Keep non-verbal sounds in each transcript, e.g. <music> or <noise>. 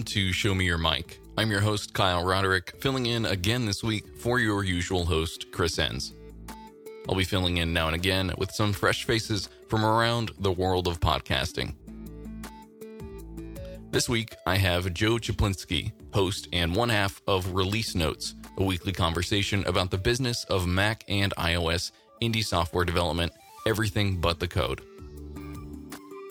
welcome to Show Me Your Mic. I'm your host, Kyle Roderick, filling in again this week for your usual host, Chris Enns. I'll be filling in now and again with some fresh faces from around the world of podcasting. This week, I have Joe Cieplinski, host and one half of Release Notes, a weekly conversation about the business of Mac and iOS indie software development, everything but the code.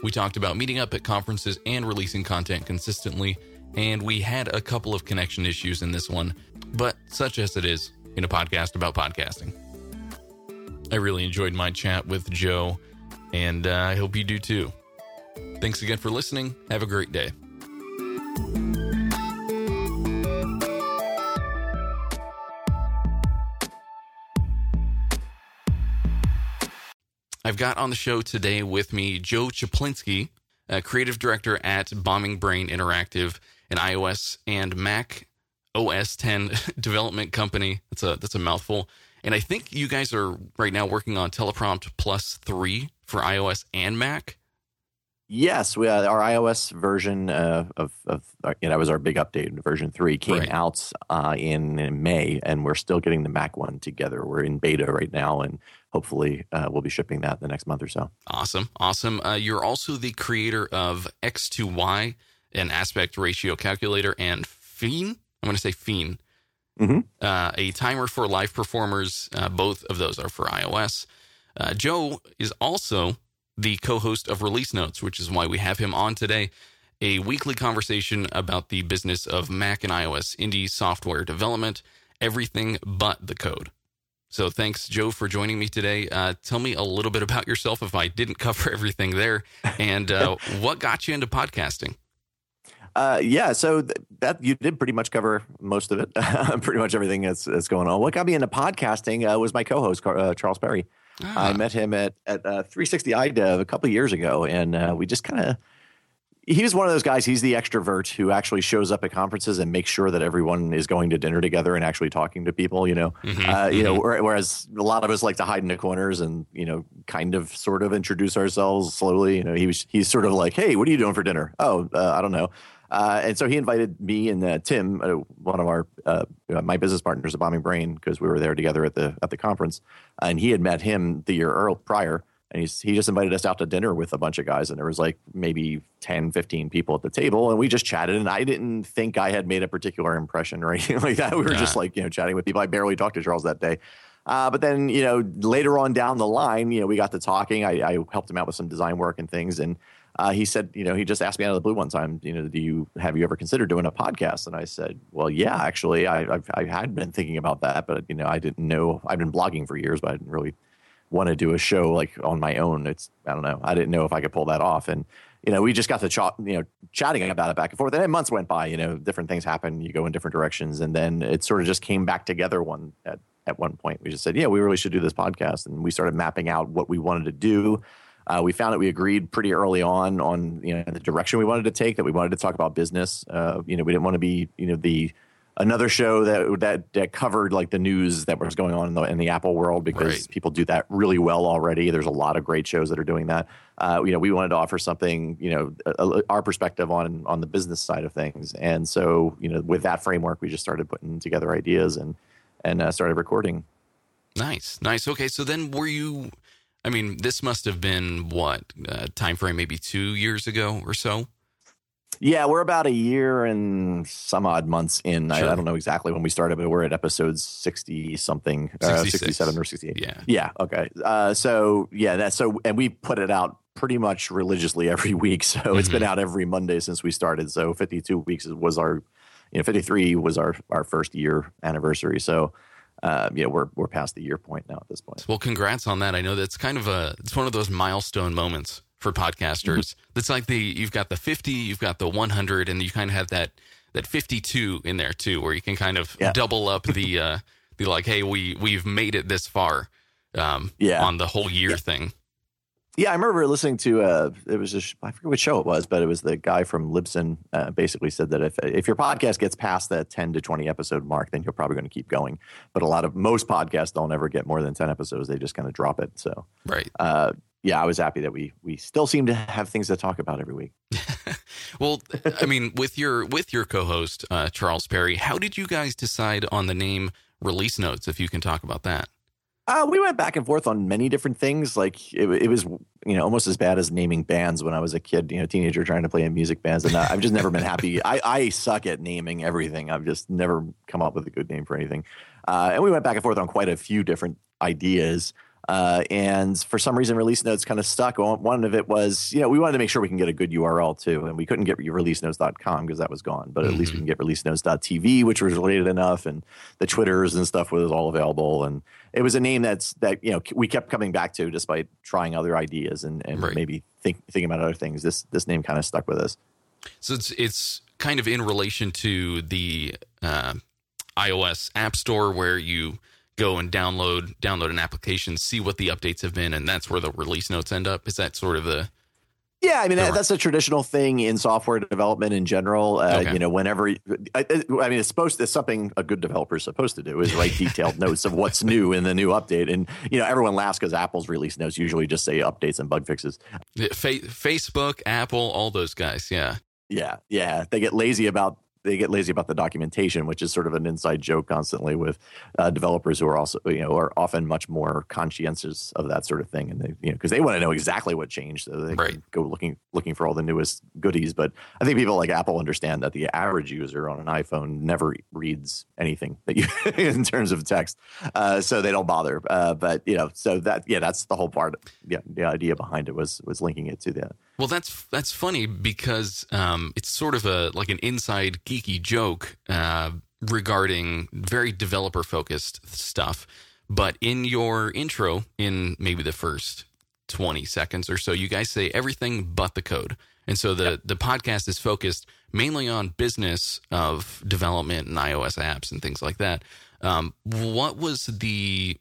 We talked about meeting up at conferences and releasing content consistently, and we had a couple of connection issues in this one, but such as it is in a podcast about podcasting. I really enjoyed my chat with Joe, and uh, I hope you do too. Thanks again for listening. Have a great day. I've got on the show today with me Joe Cieplinski, creative director at Bombing Brain Interactive, an iOS and Mac OS 10 <laughs> development company. That's a that's a mouthful. And I think you guys are right now working on Teleprompt Plus 3 for iOS and Mac. Yes, we uh, our iOS version uh, of of uh, you know, that was our big update. Version three came Right. out uh, in, in May, and we're still getting the Mac one together. We're in beta right now, and hopefully uh, we'll be shipping that the next month or so. Awesome. Awesome. Uh, you're also the creator of X2Y, an aspect ratio calculator, and Fiend. I'm going to say Fiend, Mhm. uh, a timer for live performers. Uh, both of those are for iOS. Uh, Joe is also the co host of Release Notes, which is why we have him on today. A weekly conversation about the business of Mac and iOS indie software development, everything but the code. So thanks, Joe, for joining me today. Uh, tell me a little bit about yourself if I didn't <laughs> cover everything there, and uh, <laughs> what got you into podcasting. Uh, yeah, so th- that you did pretty much cover most of it, <laughs> pretty much everything that's, that's going on. What got me into podcasting uh, was my co-host Car- uh, Charles Perry. I Ah, met him at at uh, 360 iDev a couple years ago, and uh, we just kind of. He was one of those guys. He's the extrovert who actually shows up at conferences and makes sure that everyone is going to dinner together and actually talking to people. You know, mhm, uh, you know. mhm. Whereas a lot of us like to hide in the corners and you know, kind of, sort of introduce ourselves slowly. You know, he was he's sort of like, "Hey, what are you doing for dinner?" Oh, uh, I don't know. Uh, and so he invited me and uh, Tim, uh, one of our uh, uh, my business partners at Bombing Brain, because we were there together at the at the conference, and he had met him the year earl- prior, and he's, he just invited us out to dinner with a bunch of guys, and there was like maybe 10, 15 people at the table, and we just chatted, and I didn't think I had made a particular impression or <laughs> anything like that. We were just like you know chatting with people. I barely talked to Charles that day. Uh, but then, you know, later on down the line, you know, we got to talking. I, I helped him out with some design work and things. And uh, he said, you know, he just asked me out of the blue one time, you know, do you have you ever considered doing a podcast? And I said, well, yeah, actually, I, I've, I had been thinking about that, but you know, I didn't know. I've been blogging for years, but I didn't really want to do a show like on my own. It's I don't know. I didn't know if I could pull that off. And you know, we just got to ch- you know chatting about it back and forth. And then months went by. You know, different things happen. You go in different directions, and then it sort of just came back together one at at one point. We just said, yeah, we really should do this podcast, and we started mapping out what we wanted to do. Uh, we found that we agreed pretty early on on you know the direction we wanted to take. That we wanted to talk about business. Uh, you know, we didn't want to be you know the another show that that that covered like the news that was going on in the in the Apple world because Right. people do that really well already. There's a lot of great shows that are doing that. Uh, you know, we wanted to offer something, you know, a, a- our perspective on on the business side of things. And so, you know, with that framework, we just started putting together ideas and and uh, started recording. Nice, nice. Okay, so then were you? I mean, this must have been what uh, time frame? Maybe two years ago or so. Yeah, we're about a year and some odd months in. I, Sure. I don't know exactly when we started, but we're at episode sixty something, uh, sixty-seven or sixty-eight. Yeah. Yeah. Okay. Uh, so yeah, that's so, and we put it out pretty much religiously every <laughs> week. So it's been out every Monday since we started. So 52 weeks was our, you know, 53 was our our first year anniversary. So, uh, you know, we're we're past the year point now at this point. Well, congrats on that. I know that's kind of a it's one of those milestone moments for podcasters. That's like the you've got the 50, you've got the 100 and you kind of have that that 52 in there too where you can kind of Yeah. double up the <laughs> uh the like hey, we we've made it this far um Yeah. on the whole year thing. Yeah, I remember listening to uh, it was a sh- I forget which show it was, but it was the guy from Libsyn uh, basically said that if if your podcast gets past that ten to twenty episode mark, then you're probably going to keep going. But a lot of most podcasts don't ever get more than ten episodes; they just kind of drop it. So Right. uh, yeah, I was happy that we we still seem to have things to talk about every week. <laughs> well, I mean, with your with your co-host uh, Charles Perry, how did you guys decide on the name Release Notes? If you can talk about that. Uh, we went back and forth on many different things. Like it, it, was, you know, almost as bad as naming bands when I was a kid, you know, teenager trying to play in music bands. And I've just never been happy. <laughs> I, I suck at naming everything. I've just never come up with a good name for anything. Uh, and we went back and forth on quite a few different ideas. Uh, and for some reason, release notes kind of stuck. One of it was, you know, we wanted to make sure we can get a good URL too, and we couldn't get release releasenotes.com because that was gone. But at mm-hmm. least we mm-hmm. can get releasenotes.tv, which was related enough, and the Twitters and stuff was all available. And it was a name that's that you know we kept coming back to despite trying other ideas and, and right. maybe think, thinking about other things. This this name kind of stuck with us. So it's it's kind of in relation to the uh, iOS App Store where you go and download download an application, see what the updates have been, and that's where the release notes end up. Is that sort of the yeah, I mean that, that's a traditional thing in software development in general. Uh, okay. You know, whenever I, I, mean, it's supposed to, it's something a good developer is supposed to do is write detailed <laughs> notes of what's new in the new update. And you know, everyone laughs because Apple's release notes usually just say updates and bug fixes. Fa- Facebook, Apple, all those guys. Yeah, yeah, yeah. They get lazy about they get lazy about the documentation, which is sort of an inside joke constantly with uh, developers who are also you know are often much more conscientious of that sort of thing, and they you know because they want to know exactly what changed, so they right. go looking looking for all the newest goodies. But I think people like Apple understand that the average user on an iPhone never reads anything that you <laughs> in terms of text, uh, so they don't bother. Uh, but you know, so that yeah, that's the whole part. Yeah, the idea behind it was was linking it to the well, that's that's funny because um, it's sort of a like an inside geeky joke uh, regarding very developer focused stuff. But in your intro, in maybe the first twenty seconds or so, you guys say everything but the code, and so the yep. the podcast is focused mainly on business of development and iOS apps and things like that. Um, what was the,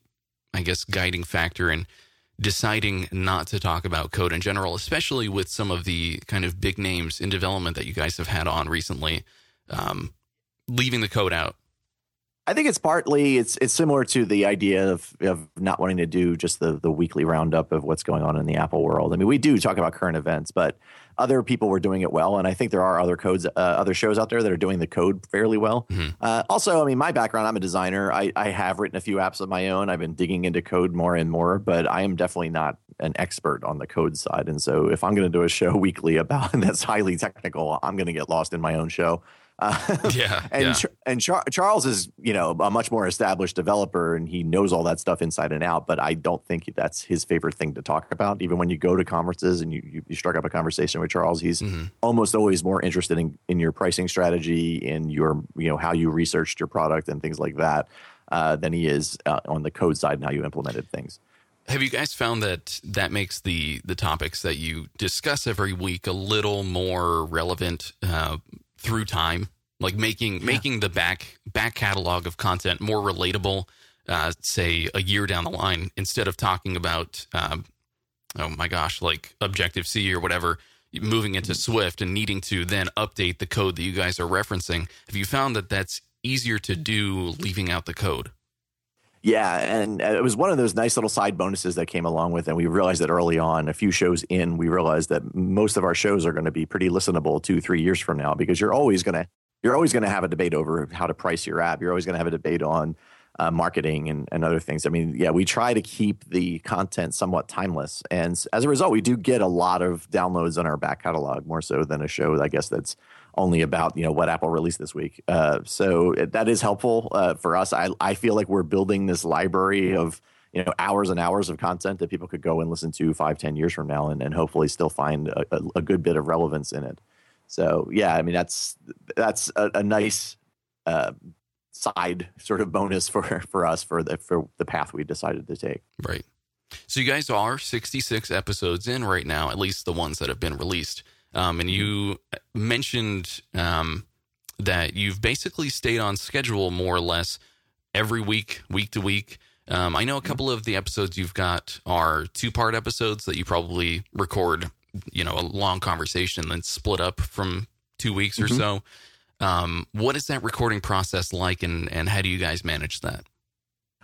I guess, guiding factor in deciding not to talk about code in general, especially with some of the kind of big names in development that you guys have had on recently, um, leaving the code out? I think it's partly it's it's similar to the idea of of not wanting to do just the the weekly roundup of what's going on in the Apple world. I mean, we do talk about current events, but other people were doing it well, and I think there are other codes, uh, other shows out there that are doing the code fairly well. Mm-hmm. Uh, also, I mean, my background, I'm a designer. I, I have written a few apps of my own. I've been digging into code more and more, but I am definitely not an expert on the code side. And so, if I'm going to do a show <laughs> weekly about that's highly technical, I'm going to get lost in my own show. Uh, <laughs> yeah, and yeah. and Char- Charles is you know a much more established developer, and he knows all that stuff inside and out. But I don't think that's his favorite thing to talk about. Even when you go to conferences and you you, you struck up a conversation with Charles, he's mm-hmm. almost always more interested in in your pricing strategy, in your you know how you researched your product and things like that, uh, than he is uh, on the code side and how you implemented things. Have you guys found that that makes the the topics that you discuss every week a little more relevant uh, through time, like making yeah. making the back back catalog of content more relatable. Uh, say a year down the line, instead of talking about, um, oh my gosh, like Objective C or whatever, moving into mm-hmm. Swift and needing to then update the code that you guys are referencing. Have you found that that's easier to do leaving out the code? Yeah, and it was one of those nice little side bonuses that came along with it. And we realized that early on, a few shows in, we realized that most of our shows are going to be pretty listenable two, three years from now because you're always going to you're always going to have a debate over how to price your app. You're always going to have a debate on uh, marketing and, and other things. I mean, yeah, we try to keep the content somewhat timeless, and as a result, we do get a lot of downloads on our back catalog more so than a show, I guess, that's only about you know what Apple released this week. Uh, so that is helpful uh, for us. I I feel like we're building this library of you know hours and hours of content that people could go and listen to five ten years from now and, and hopefully still find a, a, a good bit of relevance in it. So yeah, I mean that's that's a, a nice uh, side sort of bonus for for us for the for the path we decided to take. Right. So you guys are 66 episodes in right now, at least the ones that have been released. Um, and you mentioned um, that you've basically stayed on schedule more or less every week, week to week. Um, I know a couple of the episodes you've got are two part episodes that you probably record, you know, a long conversation and then split up from two weeks mm-hmm. or so. Um, what is that recording process like, and and how do you guys manage that?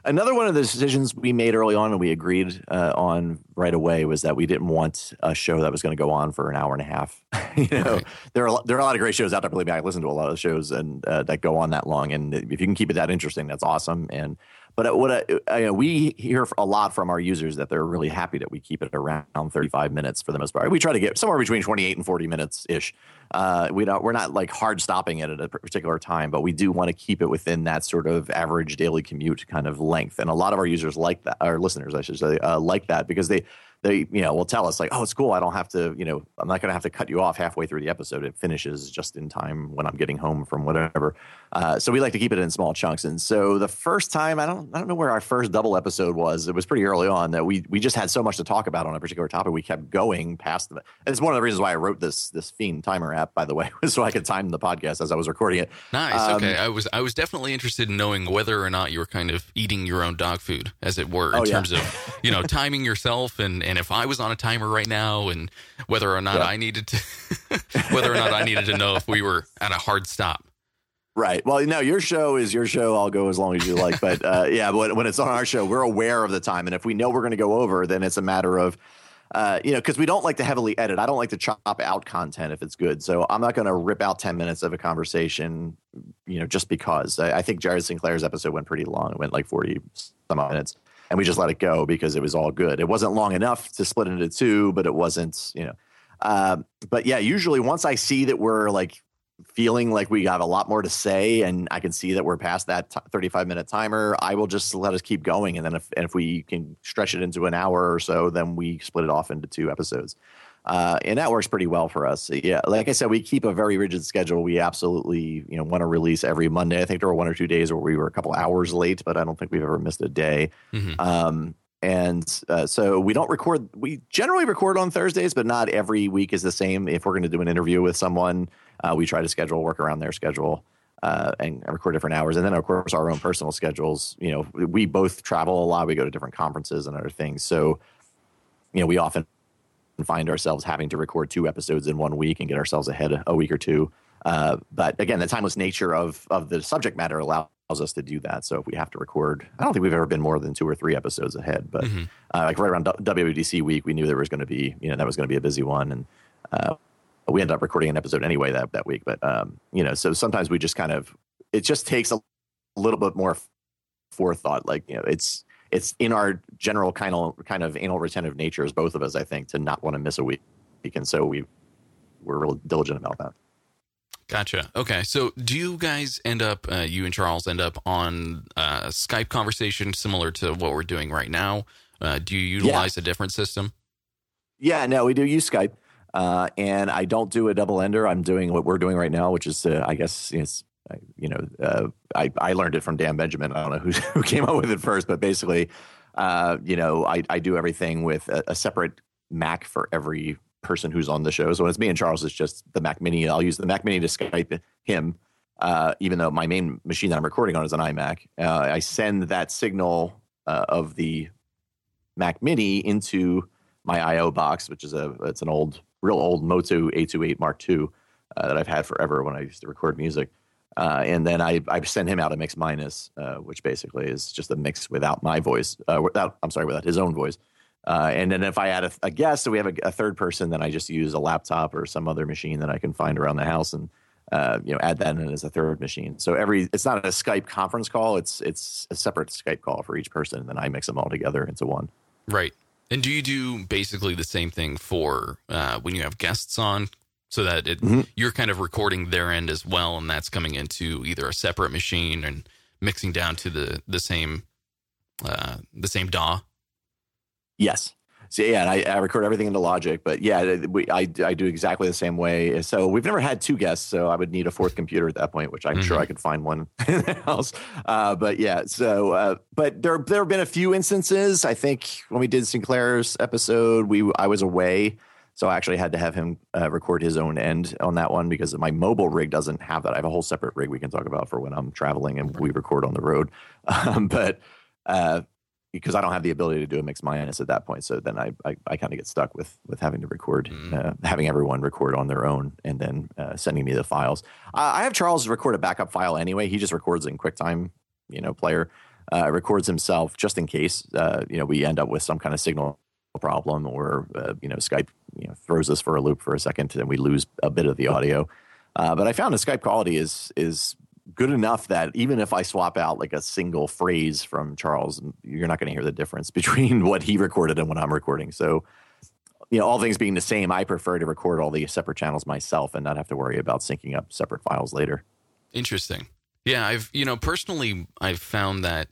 Another one of the decisions we made early on and we agreed uh, on right away was that we didn't want a show that was going to go on for an hour and a half. <laughs> you know, right. there are there are a lot of great shows out there. Believe me, I listen to a lot of shows and uh, that go on that long. And if you can keep it that interesting, that's awesome. And but what I, I, we hear a lot from our users that they're really happy that we keep it around 35 minutes for the most part. We try to get somewhere between 28 and 40 minutes ish. Uh, we don't, we're not like hard stopping it at a particular time, but we do want to keep it within that sort of average daily commute kind of length. And a lot of our users like that, our listeners, I should say, uh, like that because they they you know will tell us like oh it's cool i don't have to you know i'm not going to have to cut you off halfway through the episode it finishes just in time when i'm getting home from whatever uh, so we like to keep it in small chunks. And so the first time i don't i don't know where our first double episode was. It was pretty early on that we we just had so much to talk about on a particular topic. We kept going past the and it's one of the reasons why i wrote this this fiend timer app by the way <laughs> so i could time the podcast as i was recording it. Nice. Um, okay i was i was definitely interested in knowing whether or not you were kind of eating your own dog food as it were in oh, terms of you know <laughs> timing yourself and and if i was on a timer right now and whether or not yeah. i needed to <laughs> whether or not i needed to know if we were at a hard stop Right. Well, no, your show is your show. I'll go as long as you like. But uh, yeah, when, when it's on our show, we're aware of the time. And if we know we're going to go over, then it's a matter of, uh, you know, because we don't like to heavily edit. I don't like to chop out content if it's good. So I'm not going to rip out 10 minutes of a conversation, you know, just because. I, I think Jared Sinclair's episode went pretty long. It went like 40 some minutes. And we just let it go because it was all good. It wasn't long enough to split into two, but it wasn't, you know. Uh, but yeah, usually once I see that we're like feeling like we have a lot more to say and I can see that we're past that t- 35 minute timer, I will just let us keep going. And then if, and if we can stretch it into an hour or so, then we split it off into two episodes. Uh, and that works pretty well for us. Yeah, like I said, we keep a very rigid schedule. We absolutely, you know, want to release every Monday. I think there were one or two days where we were a couple hours late, but I don't think we've ever missed a day. Mm-hmm. Um, and uh, so we don't record. We generally record on Thursdays, but not every week is the same. If we're going to do an interview with someone, uh, we try to schedule work around their schedule uh, and record different hours. And then, of course, our own personal schedules. You know, we both travel a lot. We go to different conferences and other things. So, you know, we often find ourselves having to record two episodes in one week and get ourselves ahead a week or two. Uh, but again, the timeless nature of of the subject matter allows us to do that. So if we have to record, I don't think we've ever been more than two or three episodes ahead. But mm-hmm. uh, like right around WWDC week, we knew there was going to be, you know, that was going to be a busy one, and uh, we ended up recording an episode anyway that that week. But um, you know, so sometimes we just kind of it just takes a little bit more forethought. Like you know, it's it's in our general kind of kind of anal retentive nature as both of us, I think, to not want to miss a week, and so we we're real diligent about that. Gotcha. Okay. So, do you guys end up, uh, you and Charles end up on a uh, Skype conversation similar to what we're doing right now? Uh, do you utilize yeah. a different system? Yeah, no, we do use Skype. Uh, and I don't do a double ender. I'm doing what we're doing right now, which is, uh, I guess, it's, you know, uh, I, I learned it from Dan Benjamin. I don't know who, <laughs> who came up with it first, but basically, uh, you know, I, I do everything with a, a, separate Mac for every person who's on the show. So when it's me and Charles, it's just the Mac Mini. I'll use the Mac Mini to Skype him, uh, even though my main machine that I'm recording on is an iMac. Uh, I send that signal of the Mac Mini into my I/O box, which is a it's an old real old Motu 828 Mark II uh, that I've had forever when I used to record music. Uh, and then I, I send him out a mix minus, uh, which basically is just a mix without my voice, uh, without I'm sorry, without his own voice. Uh, and then if I add a, a guest, so we have a, a, third person, then I just use a laptop or some other machine that I can find around the house and uh, you know add that in as a third machine. So every it's not a Skype conference call; it's it's a separate Skype call for each person, and then I mix them all together into one. Right. And do you do basically the same thing for uh, when you have guests on, so that it, mm-hmm. you're kind of recording their end as well, and that's coming into either a separate machine and mixing down to the the same uh, the same DAW? Yes. So yeah, I, I, record everything into Logic, but yeah, we, I, I do exactly the same way. So we've never had two guests, so I would need a fourth computer at that point, which I'm mm-hmm. sure I could find one <laughs> in the house. Uh, but yeah, so uh, but there there have been a few instances. I think when we did Sinclair's episode, we I was away, so I actually had to have him uh, record his own end on that one because my mobile rig doesn't have that. I have a whole separate rig we can talk about for when I'm traveling and we record on the road. <laughs> Um, but uh, because I don't have the ability to do a mix minus at that point. So then I I, I kind of get stuck with with having to record, mm. uh, having everyone record on their own, and then uh, sending me the files. Uh, I have Charles record a backup file anyway. He just records in QuickTime, you know, player. uh, records himself just in case uh, you know we end up with some kind of signal problem or uh, you know Skype you know, throws us for a loop for a second and we lose a bit of the audio. Uh, but I found the Skype quality is is good enough that even if I swap out like a single phrase from Charles, you're not going to hear the difference <laughs> between what he recorded and what I'm recording. So, you know, all things being the same, I prefer to record all the separate channels myself and not have to worry about syncing up separate files later. Interesting. Yeah, I've you know personally I've found that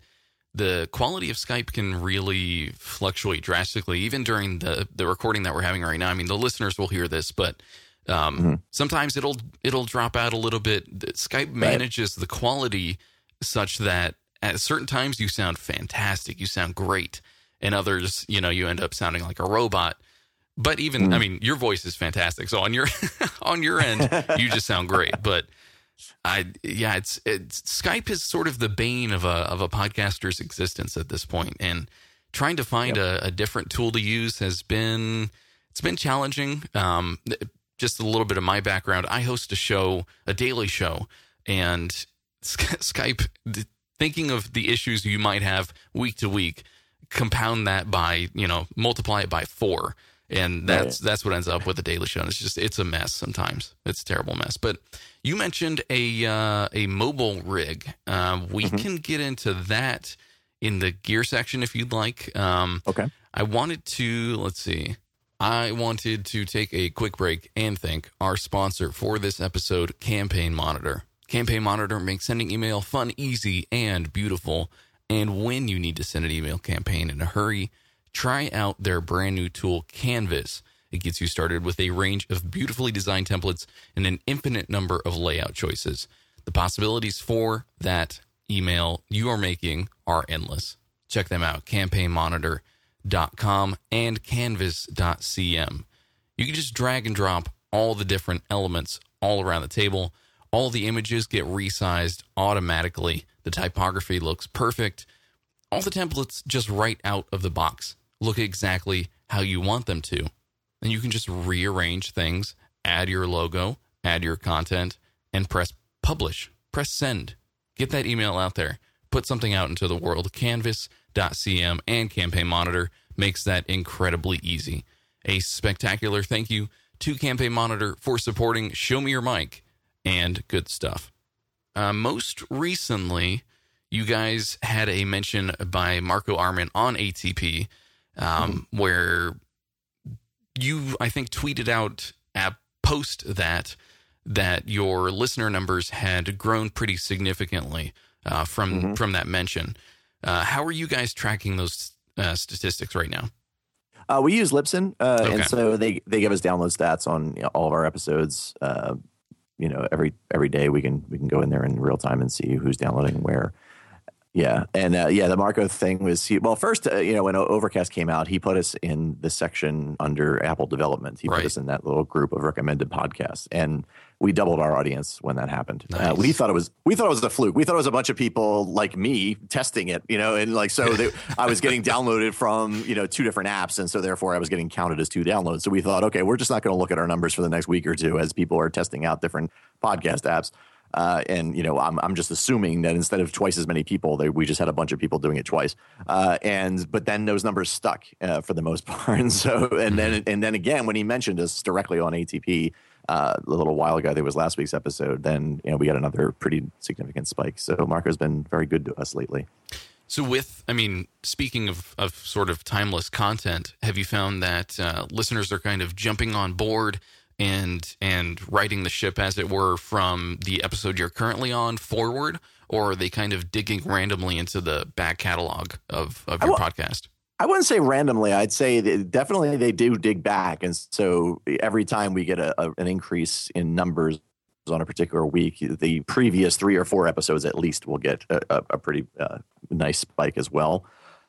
the quality of Skype can really fluctuate drastically, even during the the recording that we're having right now. I mean, the listeners will hear this, but um, mm-hmm. sometimes it'll it'll drop out a little bit. Skype manages right. the quality such that at certain times you sound fantastic, you sound great, and others, you know, you end up sounding like a robot. But even, mm-hmm. I mean, your voice is fantastic. So on your <laughs> on your end, you just sound great. <laughs> But I yeah, it's it's Skype is sort of the bane of a of a podcaster's existence at this point, and trying to find yep. a, a, different tool to use has been it's been challenging. Um, just a little bit of my background. I host a show, a daily show, and Skype. Thinking of the issues you might have week to week, compound that by you know multiply it by four and that's right. that's what ends up with the Daily Show. And It's just it's a mess sometimes. It's a terrible mess. But you mentioned a uh, a mobile rig. Uh, we mm-hmm. can get into that in the gear section if you'd like. Um, okay. I wanted to let's see. I wanted to take a quick break and thank our sponsor for this episode, Campaign Monitor. Campaign Monitor makes sending email fun, easy, and beautiful. And when you need to send an email campaign in a hurry, try out their brand new tool, Canvas. It gets you started with a range of beautifully designed templates and an infinite number of layout choices. The possibilities for that email you are making are endless. Check them out, campaignmonitor.com and canvas.cm. You can just drag and drop all the different elements all around the table. All the images get resized automatically. The typography looks perfect. All the templates just right out of the box look exactly how you want them to. And you can just rearrange things, add your logo, add your content, and press publish, press send. Get that email out there. Put something out into the world. Canvas.cm and Campaign Monitor makes that incredibly easy. A spectacular thank you to Campaign Monitor for supporting Show Me Your Mic and good stuff. Uh, most recently, you guys had a mention by Marco Arment on ATP um, mm-hmm. where you, I think, tweeted out a post that that your listener numbers had grown pretty significantly uh, from mm-hmm. from that mention. Uh, how are you guys tracking those uh, statistics right now? Uh, we use Libsyn, uh, okay. and so they they give us download stats on you know, all of our episodes. Uh, you know, every every day we can we can go in there in real time and see who's downloading where. Yeah, and uh, yeah, the Marco thing was he, well. First, uh, you know, when Overcast came out, he put us in the section under Apple development. He right. put us in that little group of recommended podcasts, and we doubled our audience when that happened. Uh, nice. Uh, we thought it was we thought it was a fluke. We thought it was a bunch of people like me testing it, you know, and like so they, <laughs> I was getting downloaded from you know two different apps, and so therefore I was getting counted as two downloads. So we thought, okay, we're just not going to look at our numbers for the next week or two as people are testing out different podcast apps. Uh, and you know, I'm I'm just assuming that instead of twice as many people, they, we just had a bunch of people doing it twice. Uh, and but then those numbers stuck uh, for the most <laughs> part. And so and then and then again, when he mentioned us directly on ATP uh, a little while ago, there was last week's episode. Then you know we got another pretty significant spike. So Marco's been very good to us lately. So, with, I mean, speaking of, of sort of timeless content, have you found that uh, listeners are kind of jumping on board and and writing the ship as it were from the episode you're currently on forward or are they kind of digging randomly into the back catalog of, of your podcast I wouldn't say randomly. I'd say definitely they do dig back, and so every time we get a, a, an increase in numbers on a particular week, the previous three or four episodes at least will get a, a pretty uh, nice spike as well.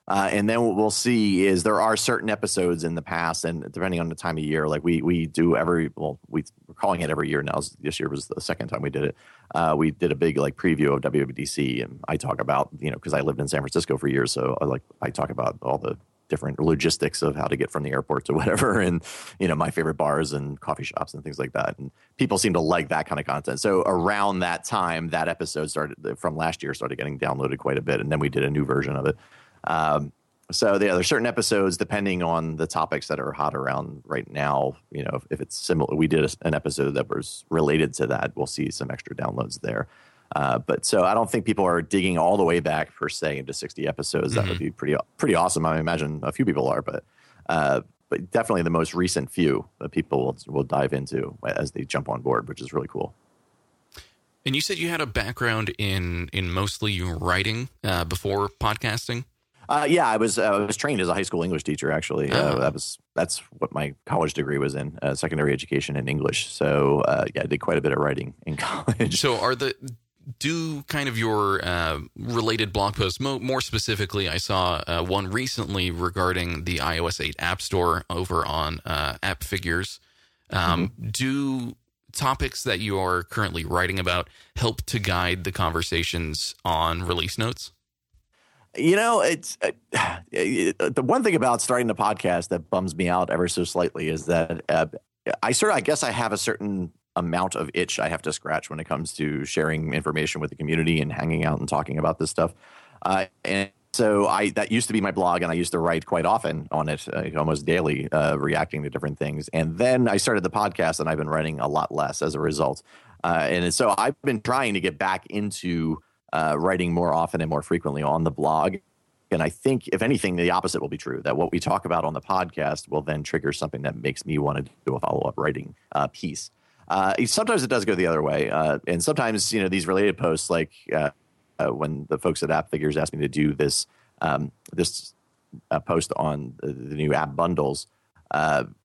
Uh, and then what we'll see is there are certain episodes in the past, and depending on the time of year, like we we do every well, we, we're calling it every year now. This year was the second time we did it. Uh, we did a big like preview of WWDC, and I talk about you know because I lived in San Francisco for years, so I like I talk about all the different logistics of how to get from the airport to <laughs> whatever, and you know my favorite bars and coffee shops and things like that. And people seem to like that kind of content. So around that time, that episode started from last year started getting downloaded quite a bit, and then we did a new version of it. Um, so yeah, there's certain episodes depending on the topics that are hot around right now. You know, if, if it's similar, we did a, an episode that was related to that. We'll see some extra downloads there. Uh, but so I don't think people are digging all the way back per se into 60 episodes. That mm-hmm. would be pretty pretty awesome. I imagine a few people are, but uh, but definitely the most recent few that people will will dive into as they jump on board, which is really cool. And you said you had a background in in mostly writing uh, before podcasting. Uh, yeah, I was uh, I was trained as a high school English teacher. Actually, uh, oh. that was that's what my college degree was in, uh, secondary education in English. So uh, yeah, I did quite a bit of writing in <laughs> college. So are the do kind of your uh, related blog posts Mo- more specifically? I saw one recently regarding the iOS 8 App Store over on App Figures. Um, mm-hmm. Do topics that you are currently writing about help to guide the conversations on release notes? You know, it's uh, <sighs> the one thing about starting the podcast that bums me out ever so slightly is that uh, I sort of, I guess, I have a certain amount of itch I have to scratch when it comes to sharing information with the community and hanging out and talking about this stuff. Uh, and so I that used to be my blog, and I used to write quite often on it, uh, almost daily, uh, reacting to different things. And then I started the podcast, and I've been writing a lot less as a result. Uh, and so I've been trying to get back into uh, writing more often and more frequently on the blog. And I think, if anything, the opposite will be true. That what we talk about on the podcast will then trigger something that makes me want to do a follow up writing uh, piece. Uh, sometimes it does go the other way, uh, and sometimes you know these related posts, like uh, uh, when the folks at App Figures asked me to do this um, this post on the, the, new app bundles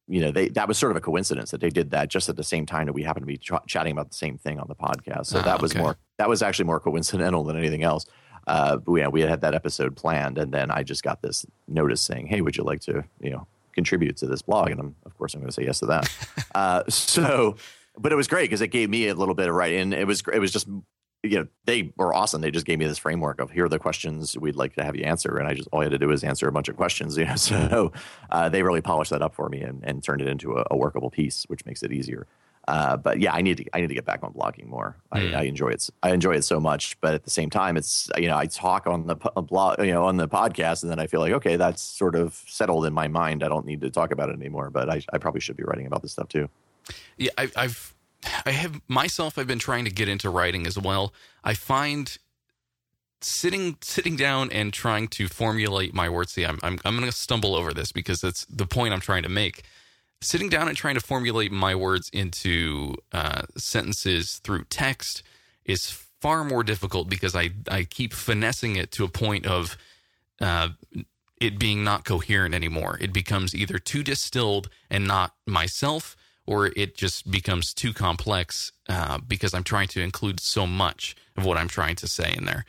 you know, they that was sort of a coincidence that they did that just at the same time that we happened to be ch- chatting about the same thing on the podcast. So that was more that was actually more coincidental than anything else. Uh, but, yeah, we had had that episode planned, and then I just got this notice saying, "Hey, would you like to, you know, contribute to this blog?" And I'm, of course, I'm going to say yes to that. <laughs> uh, so, but it was great because it gave me a little bit of right, and it was it was just you know, they were awesome. They just gave me this framework of here are the questions we'd like to have you answer, and I just all I had to do was answer a bunch of questions. You know, <laughs> so uh, they really polished that up for me and, and turned it into a, a workable piece, which makes it easier. Uh, but yeah, I need to I need to get back on blogging more. Mm. I, I, enjoy it. I enjoy it so much, but at the same time, it's you know I talk on the blog, you know, on the podcast, and then I feel like okay, that's sort of settled in my mind. I don't need to talk about it anymore. But I, I probably should be writing about this stuff too. Yeah, I, I've I have myself. I've been trying to get into writing as well. I find sitting sitting down and trying to formulate my words. See, I'm I'm, I'm going to stumble over this because that's the point I'm trying to make. Sitting down and trying to formulate my words into uh, sentences through text is far more difficult because I I keep finessing it to a point of uh, it being not coherent anymore. It becomes either too distilled and not myself, or it just becomes too complex uh, because I'm trying to include so much of what I'm trying to say in there.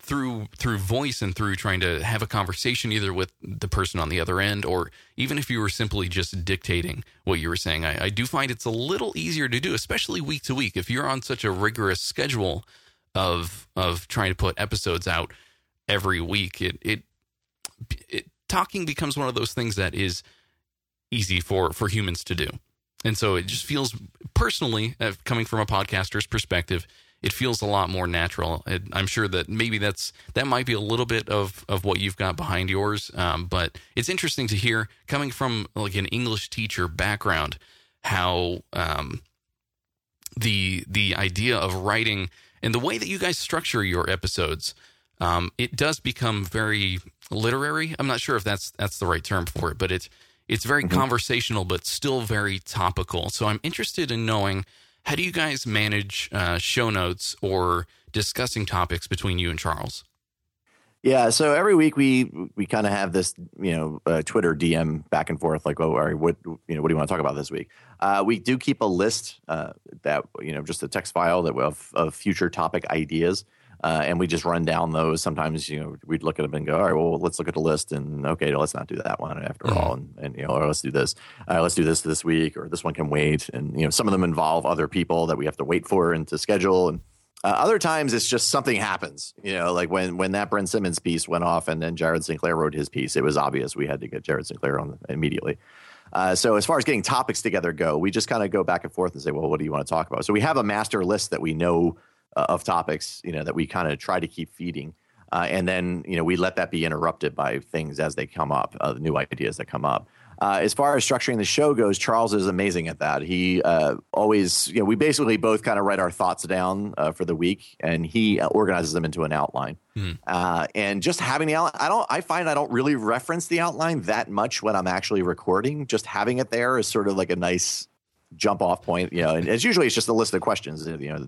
Through through voice and through trying to have a conversation either with the person on the other end or even if you were simply just dictating what you were saying I, I do find it's a little easier to do especially week to week. If you're on such a rigorous schedule of of trying to put episodes out every week it it, it talking becomes one of those things that is easy for for humans to do and so it just feels personally, uh, coming from a podcaster's perspective, it feels a lot more natural. It, I'm sure that maybe that's that might be a little bit of of what you've got behind yours, um, but it's interesting to hear coming from like an English teacher background how um, the the idea of writing and the way that you guys structure your episodes, um, it does become very literary. I'm not sure if that's that's the right term for it, but it's it's very mm-hmm. conversational, but still very topical. So I'm interested in knowing how do you guys manage uh, show notes or discussing topics between you and Charles? Yeah, so every week we we kind of have this, you know, uh, Twitter DM back and forth, like, oh, all right, what you know, what do you want to talk about this week? Uh, we do keep a list uh, that you know, just a text file that of, of future topic ideas uh, and we just run down those. Sometimes, you know, we'd look at them and go, all right, well, let's look at the list and okay, let's not do that one after mm-hmm. all. And, and, you know, or let's do this. Uh, let's do this this week or this one can wait. And, you know, some of them involve other people that we have to wait for and to schedule. And Uh, other times it's just something happens, you know, like when when that Brent Simmons piece went off and then Jared Sinclair wrote his piece, it was obvious we had to get Jared Sinclair on immediately. Uh, so as far as getting topics together go, we just kind of go back and forth and say, well, what do you want to talk about? So we have a master list that we know uh, of topics, you know, that we kind of try to keep feeding. Uh, and then, you know, we let that be interrupted by things as they come up, uh, the new ideas that come up. Uh, as far as structuring the show goes, Charles is amazing at that. He uh, always, you know, we basically both kind of write our thoughts down uh, for the week, and he organizes them into an outline. Mm. and just having the outline, I don't, I find I don't really reference the outline that much when I'm actually recording. Just having it there is sort of like a nice jump off point, you know. And it's usually it's just a list of questions, you know,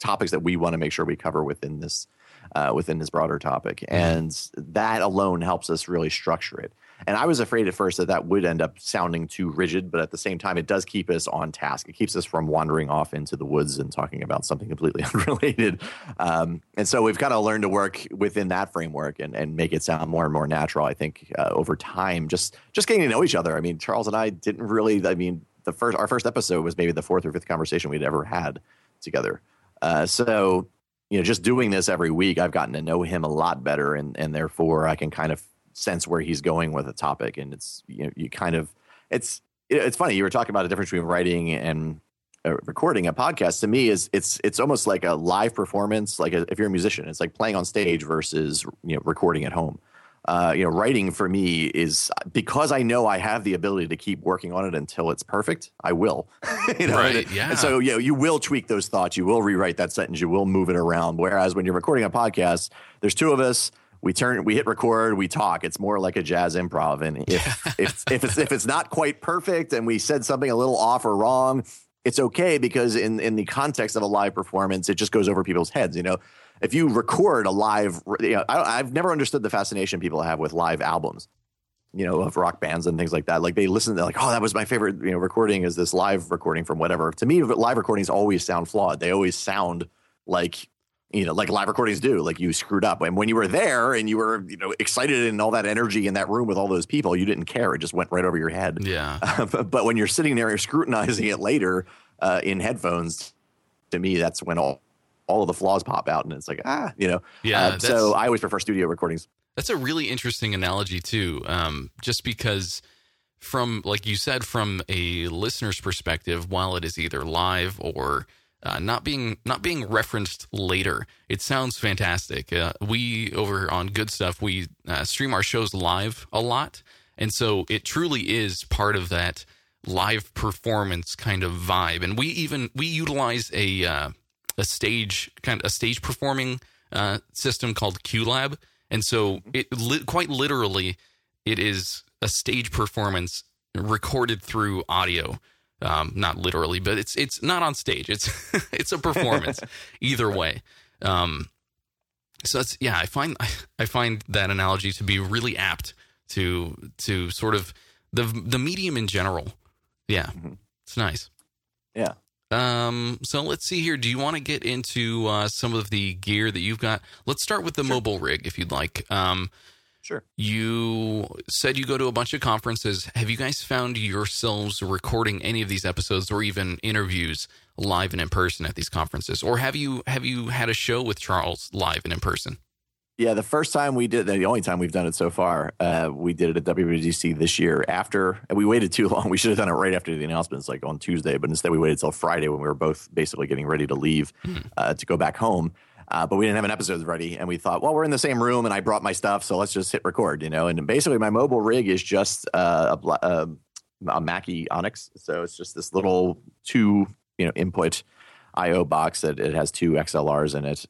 topics that we want to make sure we cover within this uh, within this broader topic, mm-hmm. and that alone helps us really structure it. And I was afraid at first that that would end up sounding too rigid, but at the same time, it does keep us on task. It keeps us from wandering off into the woods and talking about something completely <laughs> unrelated. Um, and so we've kind of learned to work within that framework and, and make it sound more and more natural. I think uh, over time, just just getting to know each other. I mean, Charles and I didn't really. I mean, the first our first episode was maybe the fourth or fifth conversation we'd ever had together. Uh, so you know, just doing this every week, I've gotten to know him a lot better, and and therefore I can kind of sense where he's going with a topic, and it's you know you kind of it's it's funny you were talking about the difference between writing and uh, recording a podcast. To me is it's it's almost like a live performance like a, if you're a musician it's like playing on stage versus you know recording at home uh, you know writing for me is because i know i have the ability to keep working on it until it's perfect i will. <laughs> You know right, yeah. and so you know you will tweak those thoughts you will rewrite that sentence you will move it around whereas when you're recording a podcast there's two of us we turn we hit record we talk. It's more like a jazz improv and <laughs> if if, if it's if it's not quite perfect and we said something a little off or wrong it's okay because in in the context of a live performance it just goes over people's heads you know if you record a live you know, I, i've never understood the fascination people have with live albums you know of rock bands and things like that like they listen to like oh that was my favorite you know recording is this live recording from whatever to me live recordings always sound flawed they always sound like you know, like live recordings do, like you screwed up. And when you were there and you were, you know, excited and all that energy in that room with all those people, you didn't care. It just went right over your head. Yeah. Uh, <laughs> but, but, when you're sitting there, you're scrutinizing it later uh, in headphones. To me, that's when all all of the flaws pop out, and it's like ah, you know. Yeah. Uh, so I always prefer studio recordings. That's a really interesting analogy too, um, just because from like you said, from a listener's perspective, while it is either live or uh, not being not being referenced later. It sounds fantastic. Uh, we over on Good Stuff we uh, stream our shows live a lot, and so it truly is part of that live performance kind of vibe. And we even we utilize a uh, a stage kind of a stage performing uh, system called QLab, and so it li- quite literally it is a stage performance recorded through audio. Um, not literally, but it's it's not on stage. It's <laughs> it's a performance. <laughs> either way. Um, so that's yeah. I find I find that analogy to be really apt to to sort of the the medium in general. Yeah, mm-hmm. it's nice. Yeah. Um, so let's see here. Do you want to get into uh, some of the gear that you've got? Let's start with the sure. mobile rig, if you'd like. Um, Sure. You said you go to a bunch of conferences. Have you guys found yourselves recording any of these episodes or even interviews live and in person at these conferences? Or have you have you had a show with Charles live and in person? Yeah, the first time we did, the only time we've done it so far, uh, we did it at WWDC this year. After we waited too <laughs> long, we should have done it right after the announcements, like on Tuesday, but instead we waited till Friday when we were both basically getting ready to leave mm-hmm. uh, to go back home. Uh, but we didn't have an episode ready, and we thought, well, we're in the same room, and I brought my stuff, so let's just hit record, you know. And basically, my mobile rig is just uh, a, a, a Mackie Onyx, so it's just this little two, you know, input I/O box that it has two XLRs in it,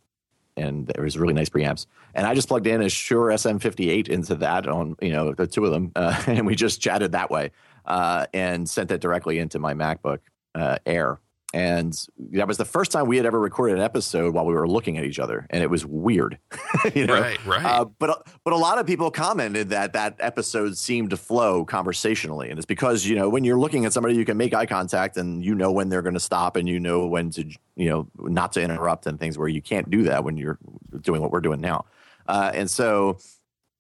and there was really nice preamps. And I just plugged in a Shure SM58 into that on, you know, the two of them, uh, <laughs> and we just chatted that way uh, and sent it directly into my MacBook uh, Air and that was the first time we had ever recorded an episode while we were looking at each other, and it was weird. <laughs> you know? Right, right. Uh, but but a lot of people commented that that episode seemed to flow conversationally, and it's because you know when you're looking at somebody, you can make eye contact, and you know when they're going to stop, and you know when to you know not to interrupt, and things where you can't do that when you're doing what we're doing now, uh, and so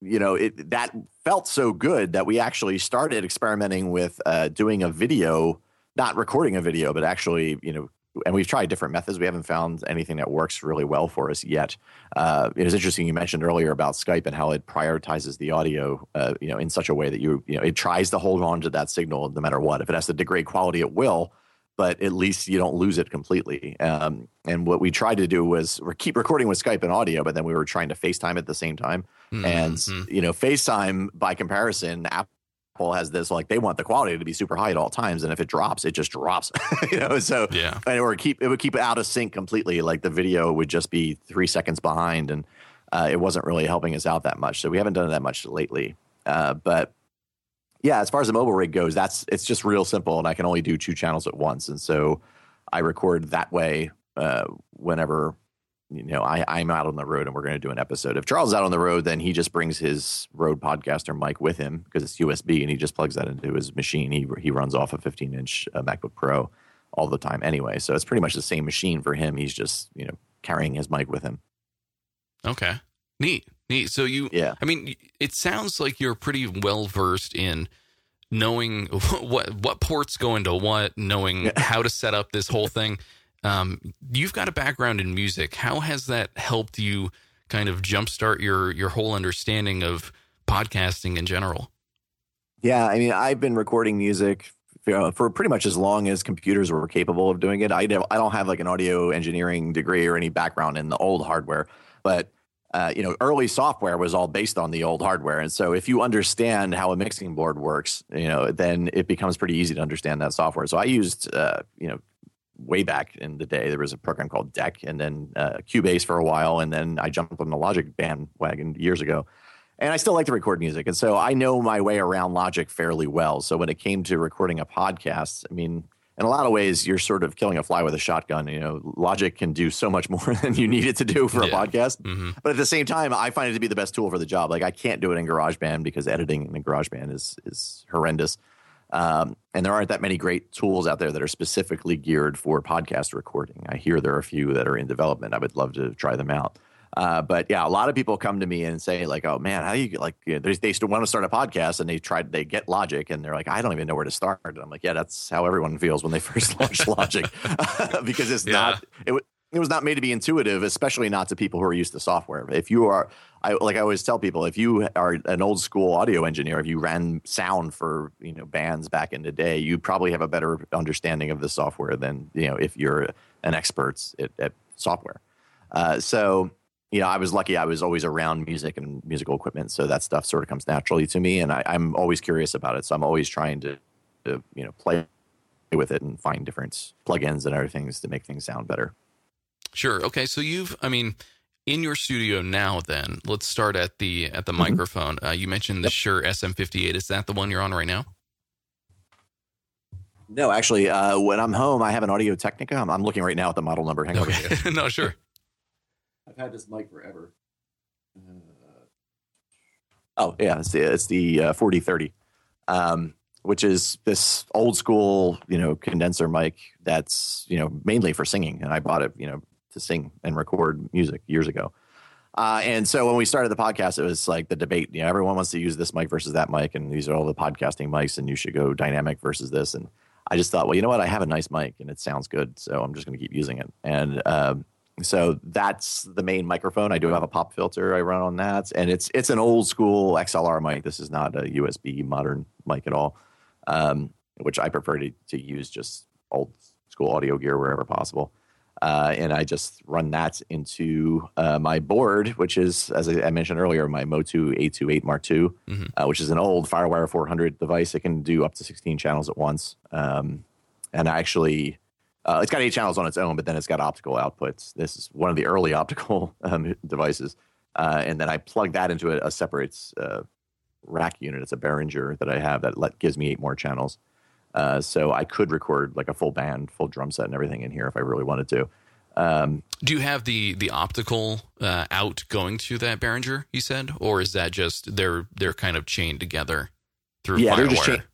you know it that felt so good that we actually started experimenting with uh, doing a video not recording a video, but actually, you know, and we've tried different methods. We haven't found anything that works really well for us yet. Uh, it was interesting you mentioned earlier about Skype and how it prioritizes the audio, uh, you know, in such a way that you, you know, it tries to hold on to that signal no matter what. If it has to degrade quality, it will, but at least you don't lose it completely. Um, and what we tried to do was keep recording with Skype and audio, but then we were trying to FaceTime at the same time. Mm-hmm. And you know, FaceTime by comparison, Apple Apple has this like they want the quality to be super high at all times, and if it drops, it just drops. <laughs> you know, so yeah, and or keep it would keep it out of sync completely. Like the video would just be three seconds behind, and uh, it wasn't really helping us out that much. So we haven't done that much lately. Uh, but yeah, as far as the mobile rig goes, that's it's just real simple, and I can only do two channels at once, and so I record that way uh, whenever you know, I, I'm out on the road and we're going to do an episode. If Charles is out on the road, then he just brings his Rode Podcaster mic with him because it's USB and he just plugs that into his machine. He, he runs off a 15 inch uh, MacBook Pro all the time anyway. So it's pretty much the same machine for him. He's just, you know, carrying his mic with him. Okay. Neat. Neat. So you, yeah. I mean, it sounds like you're pretty well versed in knowing <laughs> what, what ports go into what, knowing how to set up this whole thing. Um, you've got a background in music. How has that helped you kind of jumpstart your your whole understanding of podcasting in general? Yeah, I mean, I've been recording music for pretty much as long as computers were capable of doing it. I don't, I don't have like an audio engineering degree or any background in the old hardware, but uh, you know, early software was all based on the old hardware, and so if you understand how a mixing board works, you know, then it becomes pretty easy to understand that software. So I used, uh, you know, way back in the day. There was a program called Deck, and then uh, Cubase for a while, and then I jumped on the Logic bandwagon years ago. And I still like to record music, and so I know my way around Logic fairly well. So when it came to recording a podcast, I mean, in a lot of ways, you're sort of killing a fly with a shotgun. You know, Logic can do so much <laughs> more than you need it to do for yeah. a podcast. Mm-hmm. But at the same time, I find it to be the best tool for the job. Like I can't do it in GarageBand because editing in GarageBand is is horrendous. Um, and there aren't that many great tools out there that are specifically geared for podcast recording. I hear there are a few that are in development. I would love to try them out. Uh, but yeah, a lot of people come to me and say like, "Oh man, how do you get like?" You know, they, they still want to start a podcast and they try they get Logic and they're like, "I don't even know where to start." And I'm like, "Yeah, that's how everyone feels when they first <laughs> launch Logic <laughs> because it's yeah. not it, it was not made to be intuitive, especially not to people who are used to software. If you are, I like I always tell people, if you are an old school audio engineer, if you ran sound for you know bands back in the day, you probably have a better understanding of the software than you know if you're an expert at, at software. Uh, so you know, I was lucky. I was always around music and musical equipment, so that stuff sort of comes naturally to me, and I, I'm always curious about it. So I'm always trying to, to you know play with it and find different plugins and other things to make things sound better. Sure. Okay. So you've, I mean, in your studio now, then let's start at the at the mm-hmm. microphone. Uh, you mentioned the yep. Shure SM58. Is that the one you're on right now? No, actually, uh, when I'm home, I have an Audio Technica. I'm, I'm looking right now at the model number. Hang okay. on. <laughs> no, sure. I've had this mic forever. Uh, oh yeah, it's the it's the uh, 4030. Um, which is this old school, you know, condenser mic that's, you know, mainly for singing. And I bought it, you know, to sing and record music years ago. Uh, and so when we started the podcast, it was like the debate. You know, everyone wants to use this mic versus that mic, and these are all the podcasting mics, and you should go dynamic versus this. And I just thought, well, you know what? I have a nice mic, and it sounds good, so I'm just going to keep using it. And um, so that's the main microphone. I do have a pop filter I run on that, and it's it's an old school XLR mic. This is not a USB modern mic at all um, which I prefer to, to use just old school audio gear wherever possible. Uh, and I just run that into uh, my board, which is, as I, mentioned earlier, my Motu 828 Mark II, mm-hmm. uh, which is an old FireWire 400 device. It can do up to 16 channels at once. Um, and actually, uh, it's got eight channels on its own, but then it's got optical outputs. This is one of the early <laughs> optical um, devices. Uh, and then I plug that into a, a separate uh, rack unit. It's a Behringer that I have that let, gives me eight more channels. Uh, so I could record like a full band, full drum set, and everything in here if I really wanted to. Um, Do you have the the optical uh, out going to that Behringer? You said, or is that just they're they're kind of chained together through? Yeah, they're just chained.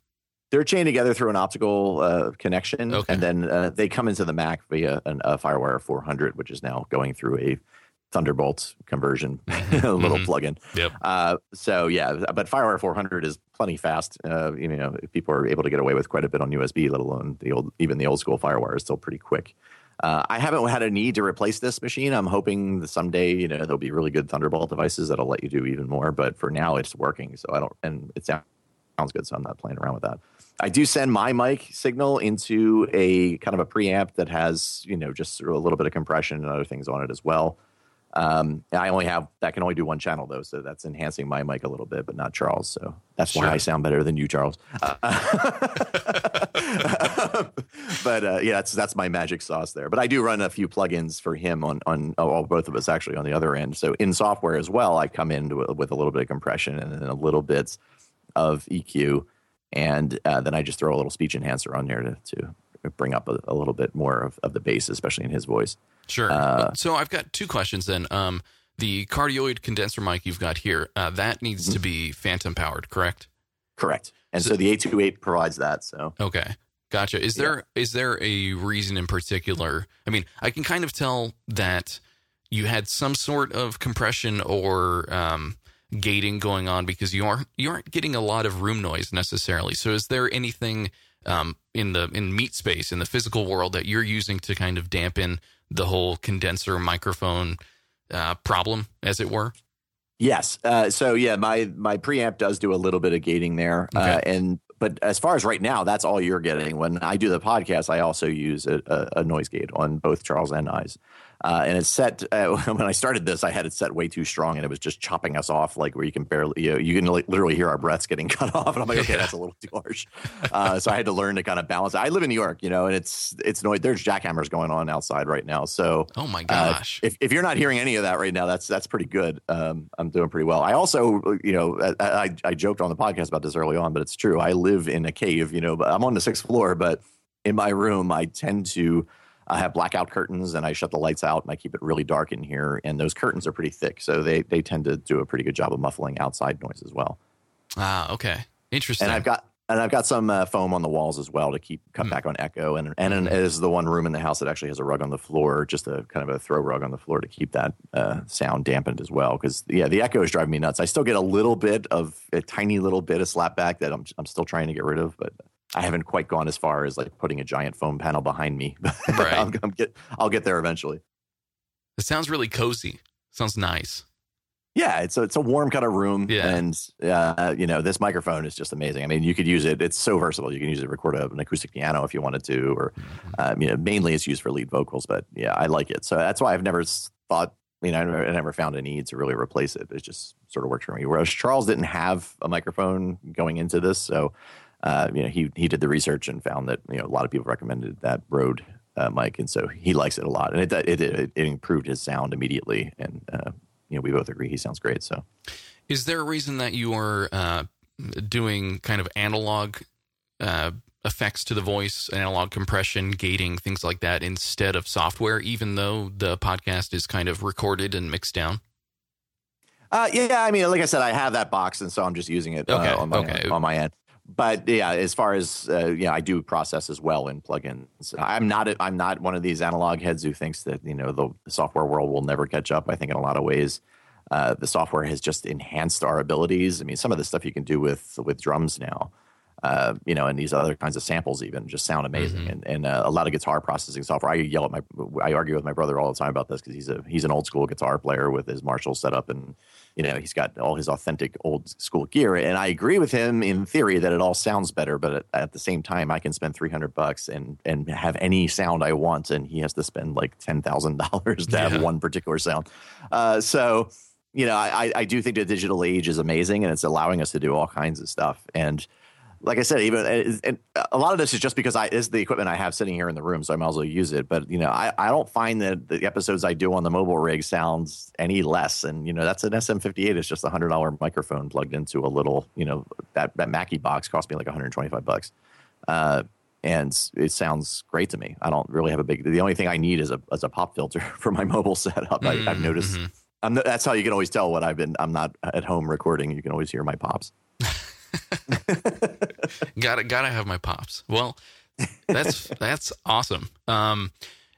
They're chained together through an optical uh, connection, okay. and then uh, they come into the Mac via an, a FireWire 400, which is now going through a Thunderbolt conversion, <laughs> a little mm-hmm. plugin. Yep. Uh, so yeah, but FireWire 400 is plenty fast. Uh, you know, people are able to get away with quite a bit on USB, let alone the old, even the old school FireWire is still pretty quick. Uh, I haven't had a need to replace this machine. I'm hoping that someday, you know, there'll be really good Thunderbolt devices that'll let you do even more. But for now, it's working. So I don't, and it sounds good. So I'm not playing around with that. I do send my mic signal into a kind of a preamp that has, you know, just sort of a little bit of compression and other things on it as well. Um, I only have that can only do one channel though, so that's enhancing my mic a little bit, but not Charles. So that's sure. why I sound better than you, Charles. Uh, <laughs> but uh, yeah, that's that's my magic sauce there. But I do run a few plugins for him on on oh, both of us actually on the other end. So in software as well, I come in with a little bit of compression and then a little bit of EQ, and uh, then I just throw a little speech enhancer on there to, to bring up a, a little bit more of, of the bass, especially in his voice. Sure. Uh, so I've got two questions then. Um, the cardioid condenser mic you've got here, uh, that needs mm-hmm. to be phantom powered, correct? Correct. And so, so the 828 provides that. So okay, gotcha. Is there yeah. is there a reason in particular? I mean, I can kind of tell that you had some sort of compression or um, gating going on because you aren't you aren't getting a lot of room noise necessarily. So is there anything um, in the in meat space in the physical world that you're using to kind of dampen the whole condenser microphone uh, problem, as it were? Yes. Uh, so yeah, my my preamp does do a little bit of gating there, uh, okay. uh, and but as far as right now, that's all you're getting. When I do the podcast, I also use a, a, a noise gate on both Charles and I's. Uh, and it's set uh, <laughs> when I started this, I had it set way too strong, and it was just chopping us off, like where you can barely, you, know, you can li- literally hear our breaths getting <laughs> cut off. And I'm like, okay, that's a little too harsh. Uh, so I had to learn to kind of balance. I live in New York, you know, and it's it's noise. There's jackhammers going on outside right now. So oh my uh, gosh, if if you're not hearing any of that right now, that's that's pretty good. Um, I'm doing pretty well. I also, you know, I, I I joked on the podcast about this early on, but it's true. I live in a cave, you know, but I'm on the sixth floor, but in my room, I tend to I have blackout curtains and I shut the lights out and I keep it really dark in here. And those curtains are pretty thick, so they they tend to do a pretty good job of muffling outside noise as well. Ah, okay, interesting. And I've got and I've got some uh, foam on the walls as well to keep cut mm. back on echo. And and mm. it is the one room in the house that actually has a rug on the floor, just a kind of a throw rug on the floor to keep that uh, sound dampened as well. Because yeah, the echo is driving me nuts. I still get a little bit of a tiny little bit of slapback that I'm I'm still trying to get rid of, but I haven't quite gone as far as like putting a giant foam panel behind me. <laughs> Right. I'll, I'll, get I'll get there eventually. It sounds really cozy. Sounds nice. Yeah, it's a, it's a warm kind of room, yeah. and uh, you know this microphone is just amazing. I mean, you could use it; it's so versatile. You can use it to record a, an acoustic piano if you wanted to, or um, you know, mainly it's used for lead vocals. But yeah, I like it, so that's why I've never thought, you know, I never, I never found a need to really replace it. It just sort of worked for me. Whereas Charles didn't have a microphone going into this, so uh, you know, he he did the research and found that you know a lot of people recommended that Rode uh, mic, and so he likes it a lot, and it it it, it improved his sound immediately, and uh, you know we both agree he sounds great. So, is there a reason that you are uh, doing kind of analog? Uh, effects to the voice, analog compression, gating, things like that, instead of software, even though the podcast is kind of recorded and mixed down? Uh, yeah, I mean, like I said, I have that box, and so I'm just using it uh, okay, uh, on, my, okay. on my end but yeah, as far as uh, yeah, I do process as well in plugins. I'm not a, I'm not one of these analog heads who thinks that you know the, software world will never catch up. I think in a lot of ways, uh, the software has just enhanced our abilities. I mean, some of the stuff you can do with with drums now, uh, you know, and these other kinds of samples even just sound amazing. Mm-hmm. And, and uh, a lot of guitar processing software. I yell at my, I argue with my brother all the time about this because he's a he's an old school guitar player with his Marshall setup and you know he's got all his authentic old school gear and i agree with him in theory that it all sounds better but at, at, the same time i can spend 300 bucks and and have any sound i want and he has to spend like $10000 to yeah. have one particular sound uh, so you know I, I do think the digital age is amazing and it's allowing us to do all kinds of stuff and like I said, even and a lot of this is just because I is the equipment I have sitting here in the room, so I might as well use it. But you know, I, I don't find that the episodes I do on the mobile rig sounds any less. And you know, that's an SM58. It's just a hundred dollar microphone plugged into a little, you know, that that Mackie box cost me like 125 bucks, uh, and it sounds great to me. I don't really have a big. The only thing I need is a as a pop filter <laughs> for my mobile setup. Mm-hmm. I, have noticed. Mm-hmm. that's how you can always tell when I've been. I'm not at home recording. You can always hear my pops. <laughs> gotta gotta have my pops. Well, that's that's awesome. Um,